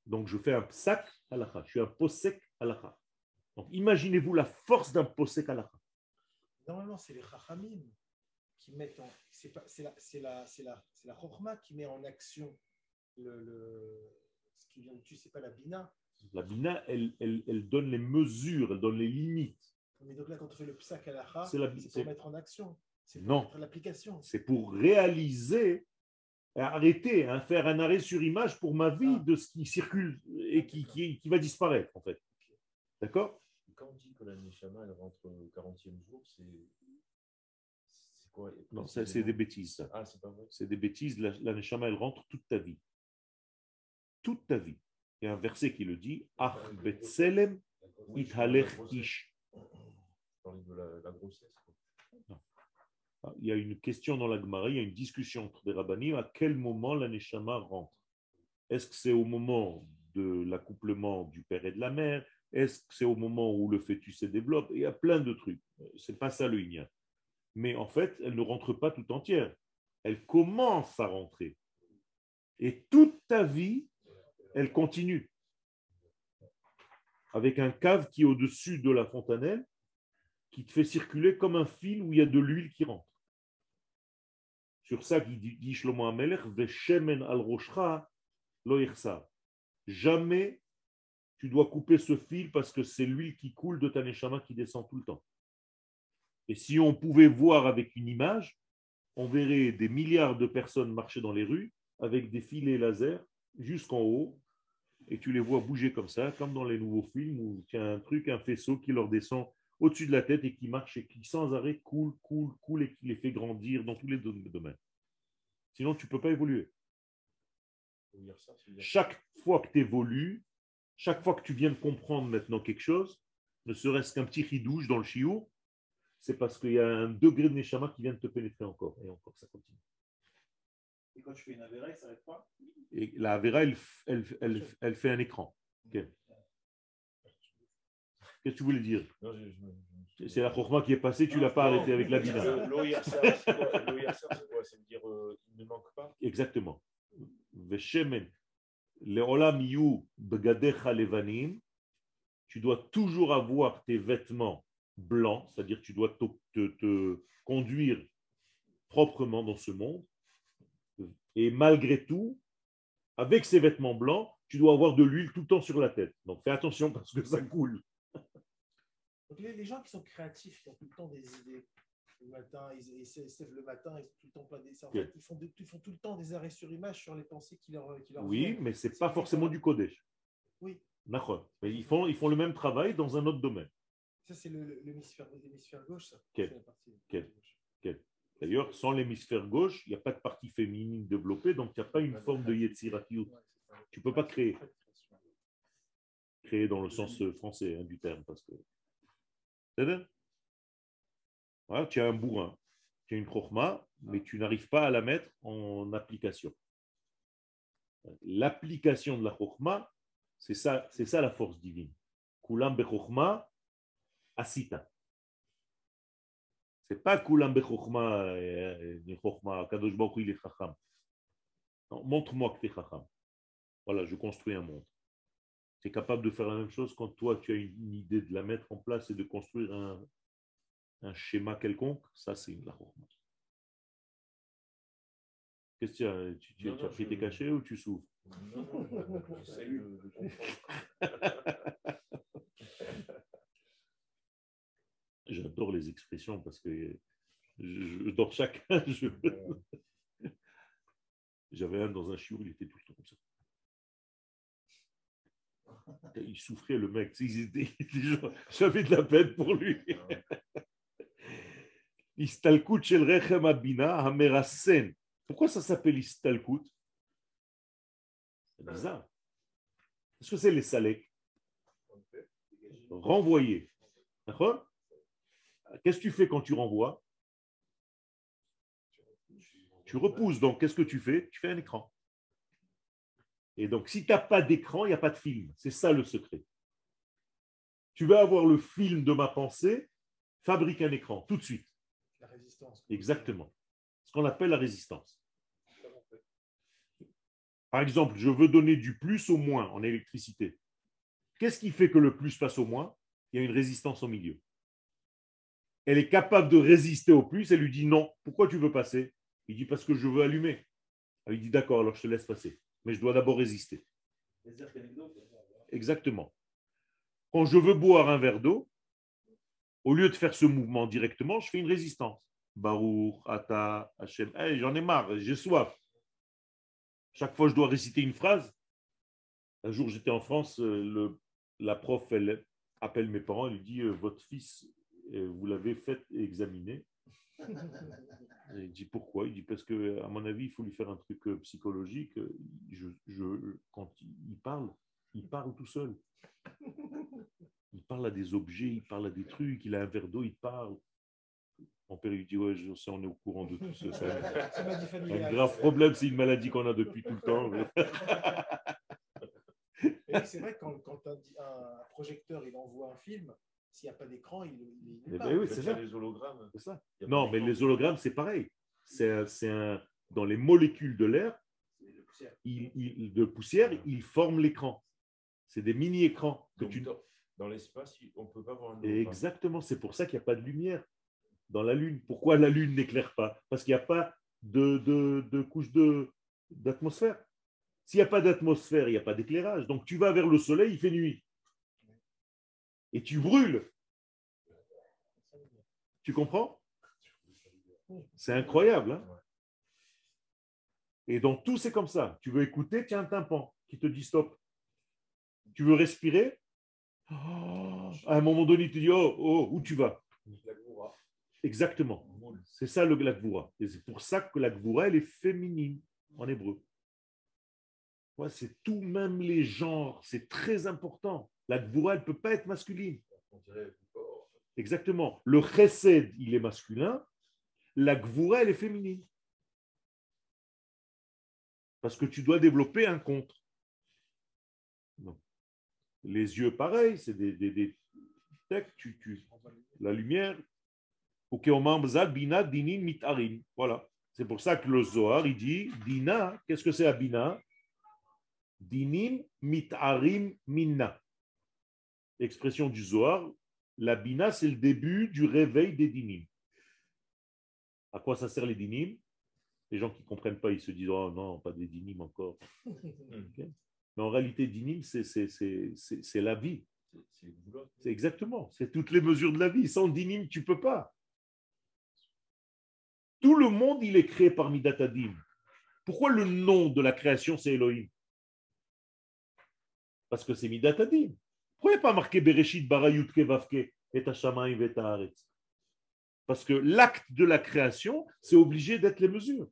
Donc je fais un psac halakha, je suis un posek halakha. Donc imaginez-vous la force d'un posek halakha. Normalement, c'est les chachamim qui mettent en. C'est la, c'est la, c'est la, c'est la chokhma qui met en action le, le- ce qui vient dessus. C'est pas la bina. La bina, elle, elle- elle donne les mesures, elle donne les limites. Mais donc là, quand on fait le psak alaha, C'est la- c'est c'est- pour mettre en action. C'est pour Non. l'application. c'est pour réaliser, arrêter, hein, faire un arrêt sur image pour ma vie Ah. de ce qui circule et qui, qui- qui va disparaître, en fait. D'accord? Quand on dit que la Neshama, elle rentre au 40e jour, c'est. Quoi? Non, c'est des bêtises. ça. Ah, c'est pas vrai. C'est des bêtises. La, la neshama, elle rentre toute ta vie. Toute ta vie. Il y a un verset qui le dit Ach betselem ithalech ish. La grossesse. Ah, Il y a une question dans la Gemara, il y a une discussion entre des rabbinim à quel moment la neshama rentre? Est-ce que c'est au moment de l'accouplement du père et de la mère? Est-ce que c'est au moment où le fœtus se développe? Il y a plein de trucs. C'est pas ça le igna. Mais en fait, elle ne rentre pas tout entière. Elle commence à rentrer. Et toute ta vie, elle continue. Avec un cave qui est au-dessus de la fontanelle, qui te fait circuler comme un fil où il y a de l'huile qui rentre. Sur ça, dit, dit Shlomo Amelech, al roshcha lo. Jamais tu dois couper ce fil parce que c'est l'huile qui coule de ta neshama qui descend tout le temps. Et si on pouvait voir avec une image, on verrait des milliards de personnes marcher dans les rues avec des filets laser jusqu'en haut, et tu les vois bouger comme ça, comme dans les nouveaux films où il y a un truc, un faisceau qui leur descend au-dessus de la tête et qui marche et qui sans arrêt coule, coule, coule et qui les fait grandir dans tous les dom- domaines. Sinon, tu ne peux pas évoluer. Chaque fois que tu évolues, chaque fois que tu viens de comprendre maintenant quelque chose, ne serait-ce qu'un petit ridouche dans le chiot, c'est parce qu'il y a un degré de neshama qui vient de te pénétrer encore. Et encore, ça continue. Et quand tu fais une avéra, il ne s'arrête pas? Et la Avera, elle, elle, elle, elle fait un écran. Qu'est-ce que tu voulais dire? C'est la Chokhmah qui est passée, tu l'as pas Non, arrêté avec la bina. C'est quoi? L'eau Yasser, c'est quoi? C'est dire euh, il ne manque pas? Exactement. Veshemen. Leolam yu begadecha levanim. Tu dois toujours avoir tes vêtements blancs, c'est-à-dire tu dois te, te- te conduire proprement dans ce monde. Et malgré tout, avec ces vêtements blancs, tu dois avoir de l'huile tout le temps sur la tête. Donc fais attention parce que ça coule. Donc les, les gens qui sont créatifs, qui ont tout le temps des idées, le matin, ils, ils se se lèvent le matin, ils tout le temps plein. En fait, ils font, ils font tout le temps des arrêts sur image sur les pensées qui leur, qui leur Oui, viennent. mais c'est pas forcément du Kodesh. Oui, ils font, ils font le même travail dans un autre domaine. ça c'est le- le- l'hémisphère gauche, ça. Quel Quel gauche. D'ailleurs, sans l'hémisphère gauche, il n'y a pas de partie féminine développée, donc il n'y a pas une forme de Yetziratiut. Ouais. Tu peux pas créer. Créé dans le sens français hein, du terme. Parce que... Voilà, tu as un bourrin, tu as une chokhma, mais tu n'arrives pas à la mettre en application. L'application de la chokhma, c'est ça, c'est ça la force divine. Kulam bechokhma asita. C'est pas kulam bechokhma, euh, ni chokhma, kadosh baruch il est chacham. Montre-moi que tu es chacham. Voilà, je construis un monde. Tu es capable de faire la même chose quand toi, tu as une, une idée de la mettre en place et de construire un, un schéma quelconque. Ça, c'est la chokhma. Qu'est-ce que tu as Tu, tu- Non, tu as pris je- tes cachets ou tu souffres? Non. J'adore les expressions parce que je, je- dans chacun, je- j'avais un dans un chiot, il était tout le temps comme ça. Il souffrait, le mec. J'avais de la peine pour lui. Istalkut shel rechem abina hamerasen. Pourquoi ça s'appelle Istalkut C'est bizarre. Est-ce que c'est les saleks Renvoyer. D'accord? Qu'est-ce que tu fais quand tu renvoies? Tu repousses. Donc, qu'est-ce que tu fais? Tu fais un écran. Et donc, si tu n'as pas d'écran, il n'y a pas de film. C'est ça le secret. Tu veux avoir le film de ma pensée, fabrique un écran tout de suite. La résistance. Exactement. Ce qu'on appelle la résistance. Par exemple, je veux donner du plus au moins en électricité. Qu'est-ce qui fait que le plus passe au moins? Il y a une résistance au milieu. Elle est capable de résister au plus. Elle lui dit non. Pourquoi tu veux passer? Il dit parce que je veux allumer. Elle lui dit d'accord, alors je te laisse passer. Mais je dois d'abord résister. Exactement. Quand je veux boire un verre d'eau, au lieu de faire ce mouvement directement, je fais une résistance. Baruch, Ata, Hachem. Hey, J'en ai marre, j'ai soif. Chaque fois, je dois réciter une phrase. Un jour, j'étais en France, euh, le- la prof, elle appelle mes parents, elle lui dit euh, Votre fils, euh, vous l'avez fait examiner. Et il dit pourquoi? Il dit parce que, à mon avis, il faut lui faire un truc euh, psychologique. Je, je- quand il parle, il parle tout seul. Il parle à des objets, il parle à des trucs, il a un verre d'eau, il parle. Mon père lui dit Ouais, je sais, on est au courant de tout ça. C'est un- grave problème, c'est une maladie qu'on a depuis tout le temps. C'est vrai que quand, quand un, un projecteur il envoie un film, s'il n'y a pas d'écran, il il- il Eh ben oui, c'est il y a ça. les hologrammes. C'est ça. A Non, mais les hologrammes, c'est pareil. C'est un- c'est un, dans les molécules de l'air, de poussière. il- il- de poussière, ils forment l'écran. C'est des mini-écrans que tu dans, dans l'espace, on ne peut pas voir un hologramme. Exactement, c'est pour ça qu'il n'y a pas de lumière dans la Lune. Pourquoi la Lune n'éclaire pas? Parce qu'il n'y a pas de, de, de couche de- d'atmosphère. S'il n'y a pas d'atmosphère, il n'y a pas d'éclairage. Donc tu vas vers le soleil, il fait nuit. Et tu brûles. Tu comprends? C'est incroyable. hein? Et donc tout, c'est comme ça. Tu veux écouter, tiens un tympan qui te dit stop. Tu veux respirer? Oh, À un moment donné, tu dis oh, oh, où tu vas? Exactement. C'est ça le, la Gvura. Et c'est pour ça que la Gvura, elle est féminine en hébreu. Ouais, c'est tout, même les genres. C'est très important. La Gvura, elle ne peut pas être masculine. Exactement. Le chesed, il est masculin. La Gvura, elle est féminine. Parce que tu dois développer un contre. Non. Les yeux, pareil, c'est des, des, des- tu, tu, la lumière. Voilà. C'est pour ça que le Zohar, il dit, dina, qu'est-ce que c'est à bina Dinim, mitarim, minna. Expression du Zohar, la bina, c'est le début du réveil des dinim. À quoi ça sert les dinim Les gens qui ne comprennent pas, ils se disent Oh non, pas des dinim encore. Mais en réalité, dinim, c'est- la vie. C'est- exactement. C'est toutes les mesures de la vie. Sans dinim, tu ne peux pas. Tout le monde, il est créé par Midatadim. Pourquoi le nom de la création, c'est Elohim? Parce que c'est Midatadim. Pourquoi il n'y a pas marqué Bereshit, bara, Yudke, Vavke, et Hashamayim, et Haaretz? Parce que l'acte de la création, c'est obligé d'être les mesures.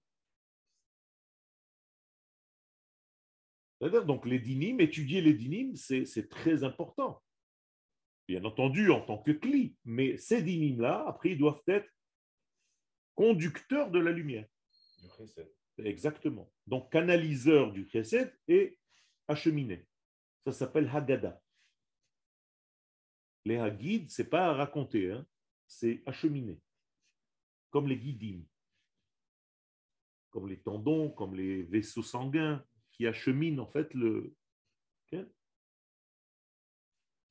C'est-à-dire, donc les dinim, étudier les dinim, c'est très important. Bien entendu, en tant que cli, mais ces dinim-là, après, ils doivent être conducteurs de la lumière. Du. Exactement. Donc, canaliseur du chesed et acheminé. Ça s'appelle Haggadah. Les Haggids, ce n'est pas à raconter, hein, c'est acheminer. Comme les guidim. Comme les tendons, comme les vaisseaux sanguins qui acheminent en fait le.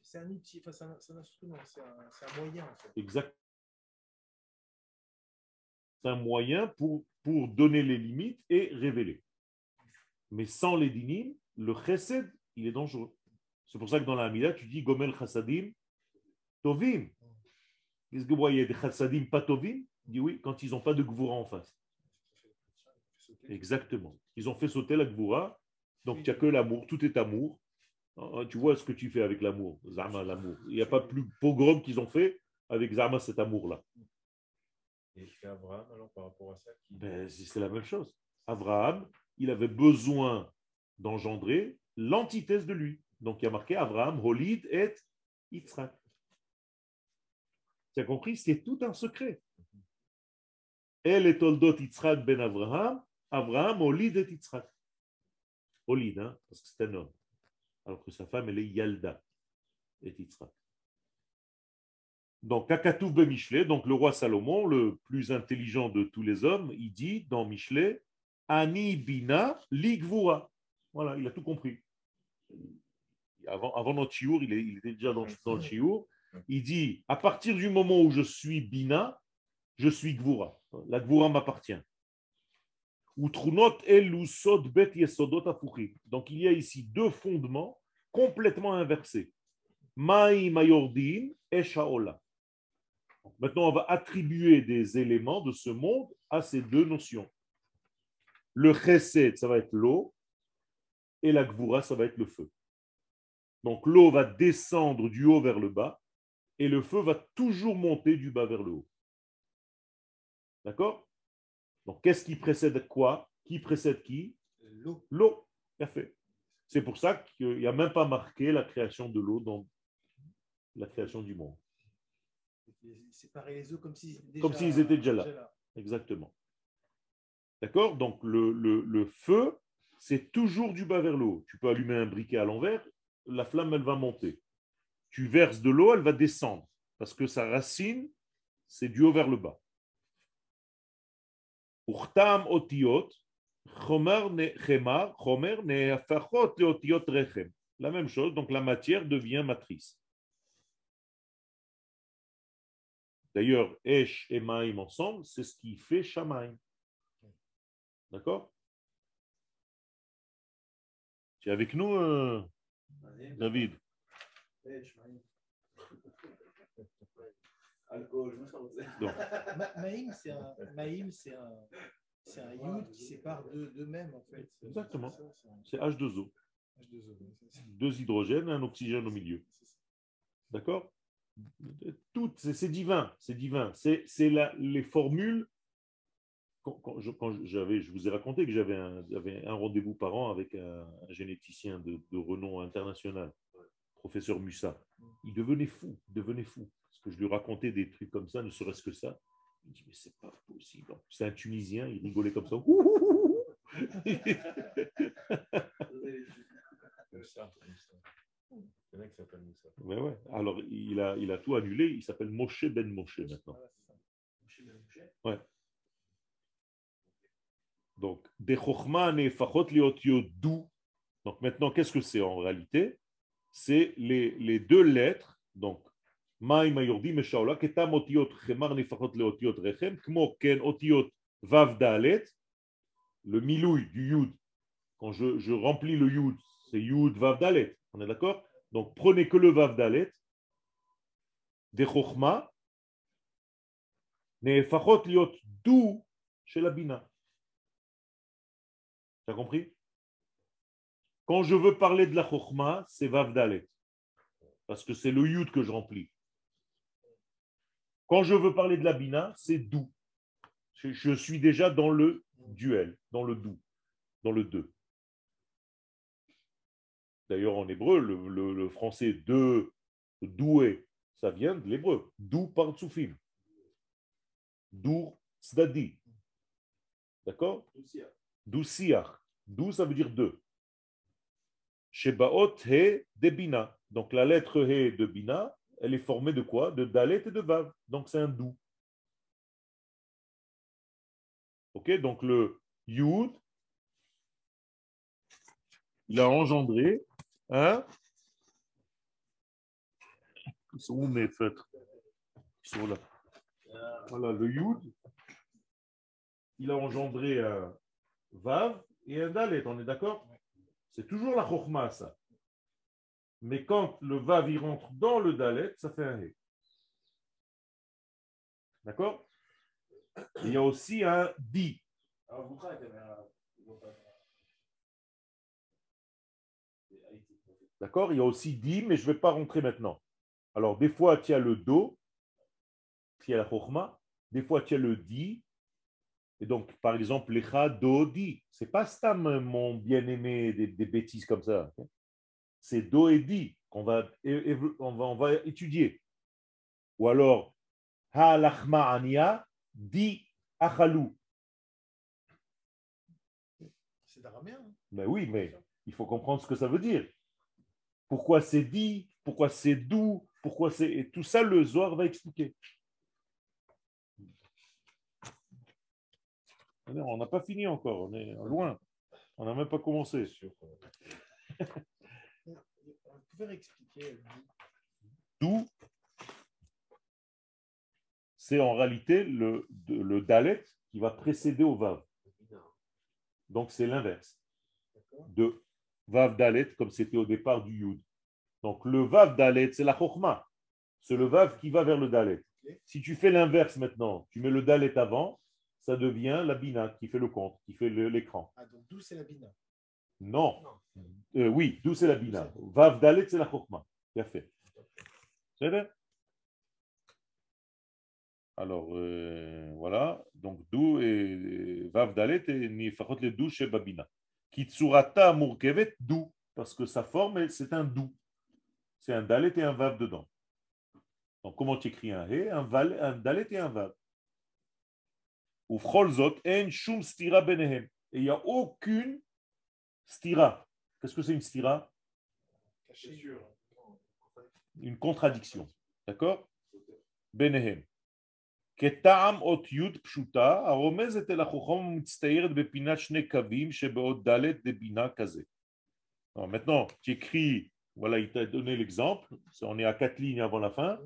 C'est un outil, enfin, c'est un, c'est un instrument, c'est un, c'est un moyen en fait. Exact. C'est un moyen pour, pour donner les limites et révéler. Mais sans les dinim, le chesed, il est dangereux. C'est pour ça que dans la Hamida, tu dis Gomel chassadim tovim. Qu'est-ce que vous voyez? Des chassadim pas tovim Il dit oui, quand ils n'ont pas de gvura en face. Exactement. Ils ont fait sauter la gvura, donc il n'y a que l'amour, tout est amour. Ah, Tu vois ce que tu fais avec l'amour, Zama, l'amour. Il n'y a pas plus pogrom qu'ils ont fait avec Zama, cet amour-là. Et Abraham, alors par rapport à ça, qui... Ben, c'est c'est la même chose. Abraham, il avait besoin d'engendrer l'antithèse de lui. Donc il y a marqué Abraham, Holid et Yitzhak. Tu as compris? C'est tout un secret. Elle est toldot Yitzhak ben Abraham. Abraham olid et Yitzhak. Olid, hein, parce que c'est un homme. Alors que sa femme, elle est Yalda et Yitzhak. Donc, Kakatouf ben Michelet, donc le roi Salomon, le plus intelligent de tous les hommes, il dit dans Michelet, Ani bina ligvura. Voilà, il a tout compris. Avant, avant notre chiour, il, est- il était déjà dans, dans le chiour. Il dit, à partir du moment où je suis bina, je suis gvura. La gvura m'appartient. Donc il y a ici deux fondements complètement inversés. Maintenant, on va attribuer des éléments de ce monde à ces deux notions. Le chesed, ça va être l'eau, et la gvura, ça va être le feu. Donc l'eau va descendre du haut vers le bas, et le feu va toujours monter du bas vers le haut. D'accord? Donc qu'est-ce qui précède quoi? Qui précède qui? L'eau. L'eau. Parfait. C'est pour ça qu'il n'y a même pas marqué la création de l'eau dans la création du monde. Séparer les eaux comme s'ils étaient déjà, étaient déjà là. Exactement. D'accord? Donc le, le- le feu, c'est toujours du bas vers le haut. Tu peux allumer un briquet à l'envers, la flamme, elle va monter. Tu verses de l'eau, elle va descendre. Parce que sa racine, c'est du haut vers le bas. Urtam otiot. La même chose, donc la matière devient matrice. D'ailleurs, Esh et Maïm ensemble, c'est ce qui fait Shamaïm. D'accord? Tu es avec nous, euh, David? Alcool, je Maïm, c'est un, Maïm, c'est un, c'est un yud qui sépare deux- d'eux-mêmes, en fait. Exactement. C'est ça, c'est un C'est H2O. H2O, oui, c'est ça. Deux hydrogènes et un oxygène au milieu. D'accord? Tout, c'est c'est divin. C'est divin. C'est c'est la- les formules. Quand, quand je, quand j'avais, je vous ai raconté que j'avais un, j'avais un rendez-vous par an avec un, un généticien de, de renom international, professeur Mussa. Il devenait fou, il devenait fou. Parce que je lui racontais des trucs comme ça, ne serait-ce que ça. Il me dit, mais c'est pas possible. C'est un Tunisien, il rigolait comme ça. Ouh, ouh, ouh, ouh. Moussa, Moussa. Il y en a qui s'appellent Moussa. Ouais, ouais. Alors, il a, il a tout annulé. Il s'appelle Moshe Ben Moshe maintenant. Ça. Mouché, ben, mouché. Donc, des chokhma nefachot liot yodou. Donc, maintenant, qu'est-ce que c'est en réalité? C'est les, les deux lettres. Donc, maï mayordi meshaola, ketam otiot chemar nefachot leotiot rechem, kmo ken otiot vav dalet, le milouï du yud. Quand je, je remplis le yud, c'est yud vav dalet. On est d'accord? Donc, prenez que le vav dalet. Des chokhma nefachot liot dou chez la bina. Tu as compris? Quand je veux parler de la chokhma, c'est Vav Dalet. Parce que c'est le yud que je remplis. Quand je veux parler de la bina, c'est dou. Je, je suis déjà dans le duel, dans le dou, dans le deux. D'ailleurs, en hébreu, le, le- le français de doué, ça vient de l'hébreu. Dou par tsufim. Dou tzdadi. D'accord? Aussi, hein. Dou siach. Dou, ça veut dire deux. Shebaot he de bina. Donc la lettre he de bina, elle est formée de quoi? De dalet et de vav. Donc c'est un dou. Ok, donc le yud, il a engendré un. Ils sont où mes feutres Ils sont là. Voilà, le yud, il a engendré un vav et un dalet, on est d'accord? C'est toujours la chokhma, ça. Mais quand le vav il rentre dans le dalet, ça fait un he. D'accord? Il y a aussi un di. Y. D'accord? Il y a aussi di, mais je ne vais pas rentrer maintenant. Alors, des fois, tu as le do, qui est la chokhma. Des fois, tu as le di. Et donc, par exemple, lecha, do, di. C'est pas stam, mon bien-aimé, des, des bêtises comme ça. C'est do et di qu'on va, on va, on va étudier. Ou alors, ha lachma ania, di Achalou. C'est d'araméen. hein? Ben oui, mais il faut comprendre ce que ça veut dire. Pourquoi c'est dit, pourquoi c'est doux, pourquoi c'est. Tout ça, le Zohar va expliquer. On n'a pas fini encore, on est loin. On n'a même pas commencé. Vous pouvez expliquer D'où? c'est en réalité le, le Dalet qui va précéder au Vav. Donc c'est l'inverse de Vav Dalet comme c'était au départ du Yud. Donc le Vav Dalet, c'est la Chokhmah. C'est le Vav qui va vers le Dalet. Si tu fais l'inverse maintenant, tu mets le Dalet avant, ça devient la Bina qui fait le compte, qui fait l'écran. Ah, donc d'où c'est la bina? Non. Euh, oui, d'où c'est la Bina. Vav Dalet, c'est la Chokhmah. Bien fait. C'est vrai? Alors, euh, voilà. Donc, d'où et Vav Dalet et Nifachot le d'où chez Babina. Kitsurata Murkevet, d'où? Parce que sa forme, c'est un d'où. C'est un Dalet et un Vav dedans. Donc, comment tu écris un He? Un, un Dalet et un Vav. Ou Cholzot, en shum stira benehem. Et il n'y a aucune stira. Qu'est-ce que c'est une stira Caché. une contradiction. D'accord Benehem. כטעם אות י' פשוטה, הרומזת אל החוכמה ומצטיירת בפינת שני קווים שבאות ד' דבינה כזה. Alors, maintenant, tu écris, voilà, il t'a donné l'exemple, Ça, on est à quatre lignes avant la fin.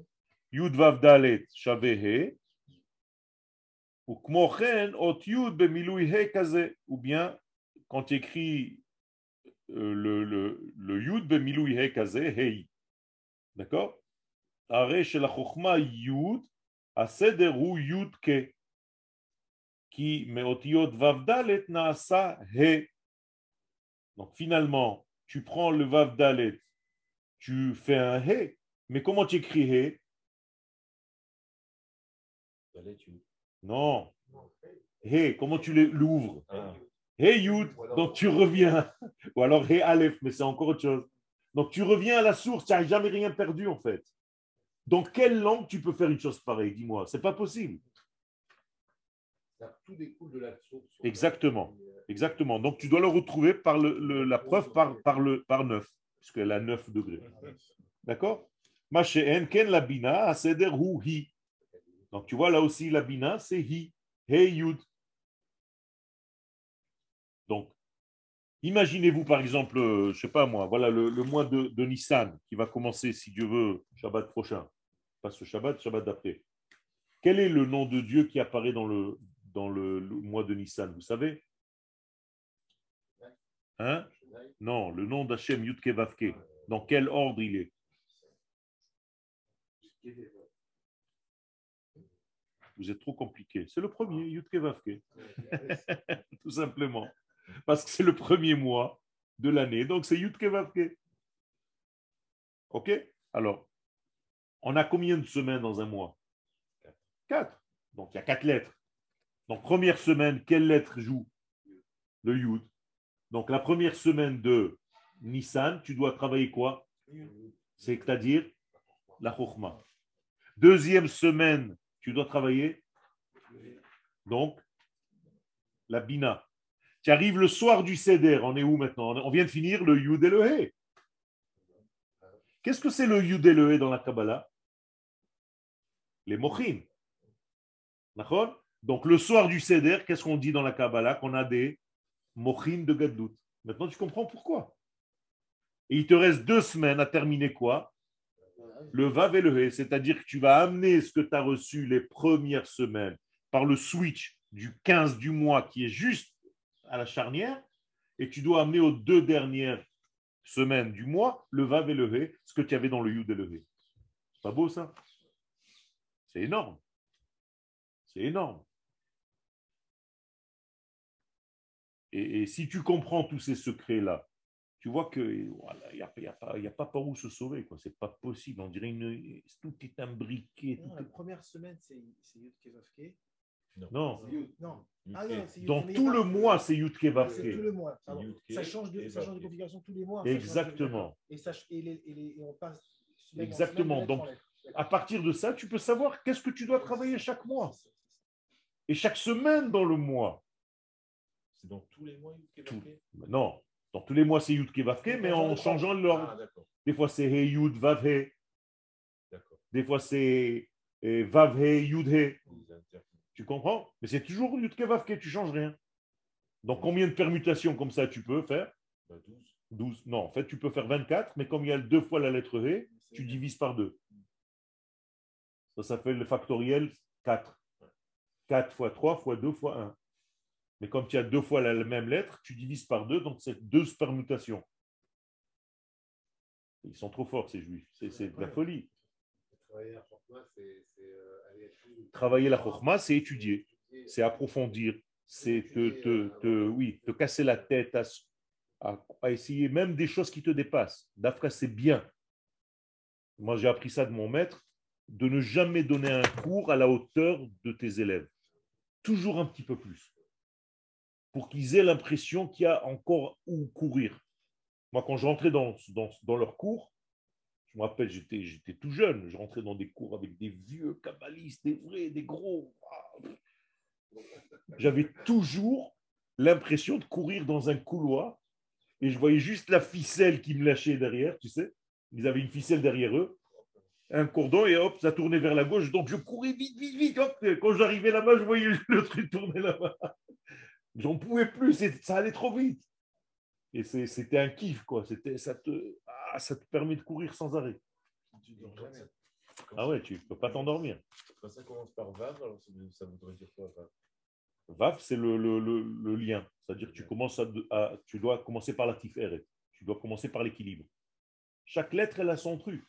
י' ו' ד' שווה ou bien quand tu écris euh, le, le, le י' במילוי ה' כזה, ה'. d'accord הרי שלחוכמה י' הסדר הוא י' כ. כי מאותיות ו' ד' נעשה ה'. Donc finalement, tu prends le vav dalet, tu fais un he, mais comment tu écris he Dalet, tu- Non. He, comment tu l'ouvres? Ah, He yud, donc tu reviens. Ou alors he aleph, mais c'est encore autre chose. Donc tu reviens à la source, tu n'as jamais rien perdu en fait. Dans quelle langue tu peux faire une chose pareille? Dis-moi, c'est pas possible. Ça, Tout découle de la source. Exactement. Exactement. Donc tu dois le retrouver par le, le- la preuve par, par, le, par 9, puisqu'elle a 9 degrés. D'accord? Machéen, ken la bina, aseder hu hi. Donc tu vois là aussi la bina, c'est hi. He yud. Donc, imaginez-vous par exemple, euh, je sais pas moi, voilà le, mois de, Nissan qui va commencer, si Dieu veut, Shabbat prochain. Pas ce Shabbat, Shabbat d'après. Quel est le nom de Dieu qui apparaît dans le mois de Nissan Vous savez? Hein? Non, le nom d'Hachem Yudke Vavke. Dans quel ordre il est? Vous êtes trop compliqué. C'est le premier, Yudke Vavke. Tout simplement. Parce que c'est le premier mois de l'année. Donc c'est Yudke Vavke. OK? Alors, on a combien de semaines dans un mois? Quatre. Donc il y a quatre lettres. Donc première semaine, quelle lettre joue? Le Yud. Donc la première semaine de Nissan, tu dois travailler quoi? C'est-à-dire la Chokhmah. Deuxième semaine, tu dois travailler donc la Bina. Tu arrives le soir du Seder, on est où maintenant? On vient de finir le Yud le. Qu'est-ce que c'est le Yud le dans la Kabbalah? Les Mochin. D'accord? Donc le soir du Seder, qu'est-ce qu'on dit dans la Kabbalah? Qu'on a des Mochin de Gaddout. Maintenant, tu comprends pourquoi. Et il te reste deux semaines à terminer quoi? Le Vav et le He. C'est-à-dire que tu vas amener ce que tu as reçu les premières semaines par le switch du 15 du mois qui est juste à la charnière et tu dois amener aux deux dernières semaines du mois le Vav et le He, ce que tu avais dans le Yud et le He. Pas beau ça? C'est énorme. C'est énorme. Et si tu comprends tous ces secrets-là, tu vois que voilà, il n'y a, y a pas- il y a pas par où se sauver. Ce n'est pas possible. On dirait une, tout est imbriqué. Non, tout la est- première semaine, c'est Yud Kevavke. Non. Non. Yud Ah non, Dans tout le mois, c'est Yud C'est tout Kevavke. le mois. Ça change de, et ça change de Vavke. configuration tous les mois. ça change de- Exactement. Et, ça, et, les- et les- et on passe. Exactement. semaine, Donc. À partir de ça, tu peux savoir qu'est-ce que tu dois travailler chaque mois. Et chaque semaine dans le mois, C'est dans tous les mois, Yud Tout. Kevavke? Non, dans tous les mois c'est Yud Kevavke, mais en changeant Ah, l'ordre. d'accord, Des fois c'est He Yud Vav He, d'accord. des fois c'est euh, Vav He Yud He. Ils inter- Tu comprends? Mais c'est toujours Yud Kevavke, tu changes rien. Donc combien de permutations comme ça tu peux faire? Bah, 12. 12. Non, en fait tu peux faire 24, mais comme il y a deux fois la lettre He, tu divises par deux. Ça s'appelle le factoriel 4. 4 fois 3 fois 2 fois 1. Mais comme tu as deux fois la la même lettre, tu divises par deux, donc c'est deux permutations. Ils sont trop forts, ces juifs. C'est de la folie. Travailler à Chorma, euh, la chorma, c'est étudier, c'est approfondir, c'est te, te, te- oui, te casser la tête à, à- à essayer même des choses qui te dépassent. D'après, c'est bien. Moi, j'ai appris ça de mon maître, de ne jamais donner un cours à la hauteur de tes élèves. Toujours un petit peu plus. Pour qu'ils aient l'impression qu'il y a encore où courir. Moi, quand je rentrais dans, dans, leurs cours, je me rappelle, j'étais, tout jeune, je rentrais dans des cours avec des vieux kabbalistes, des vrais, des gros. J'avais toujours l'impression de courir dans un couloir et je voyais juste la ficelle qui me lâchait derrière, tu sais. Ils avaient une ficelle derrière eux, un cordon et hop, ça tournait vers la gauche. Donc je courais vite, vite, vite. Quand j'arrivais là-bas, je voyais le truc tourner là-bas. J'en pouvais plus, c'est- ça allait trop vite. Et c'était un kiff, quoi. C'était, ça, te, ah, ça te permet de courir sans arrêt. Tu dors jamais. Quand Ah ouais, tu ne peux pas t'endormir. Quand ça commence par Vav, alors ça voudrait dire quoi Vav? VAF, c'est le, le- le- le lien. C'est-à-dire que tu, commences à, à- tu dois commencer par la tiferet. Tu dois commencer par l'équilibre. Chaque lettre, elle a son truc.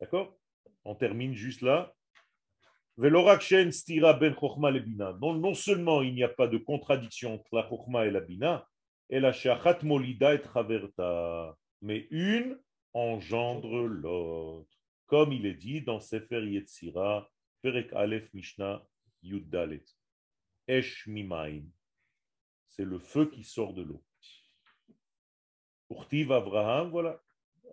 D'accord? On termine juste là. Velorak shen stira ben chokhma le bina. Non, non seulement il n'y a pas de contradiction entre la chokhma et la bina, et la shachat molida et traverta, mais une engendre l'autre. Comme il est dit dans Sefer Yetzira, Perek Aleph Mishnah Yud Dalet. Esh mimaim. C'est le feu qui sort de l'eau. Urtiv Abraham, voilà.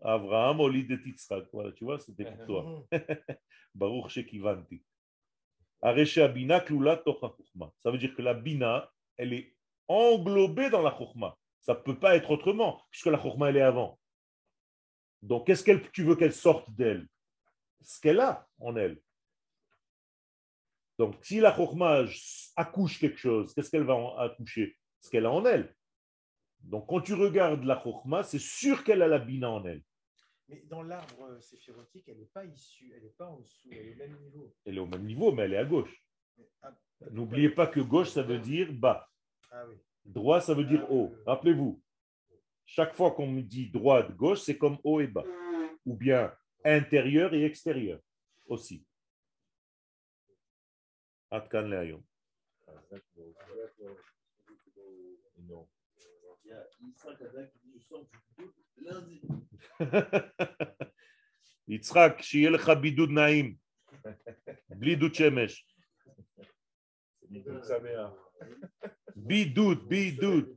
Abraham Olid et Yitzhak. Voilà, tu vois, c'était pour toi. Baruch Shekivanti. Ça veut dire que la Bina, elle est englobée dans la Chochma. Ça ne peut pas être autrement, puisque la Chochma, elle est avant. Donc, qu'est-ce que tu veux qu'elle sorte d'elle? Ce qu'elle a en elle. Donc, si la Chochma accouche quelque chose, qu'est-ce qu'elle va accoucher? Ce qu'elle a en elle. Donc, quand tu regardes la Chochma, c'est sûr qu'elle a la Bina en elle. Mais dans l'arbre euh, séphirotique, elle n'est pas issue, elle n'est pas en dessous, elle est au même niveau. Elle est au même niveau, mais elle est à gauche. Ah, N'oubliez pas que gauche, ça veut dire bas. Ah oui. Droit, ça veut dire haut. Rappelez-vous, chaque fois qu'on me dit droite, gauche, c'est comme haut et bas. Ou bien intérieur et extérieur aussi. Ad kan le'ayom. Ah, d'accord. Non. Il y a Ada qui dit Je sens je doute. יצחק, שיהיה לך בידוד נעים, בלי דוד שמש. בידוד, בידוד.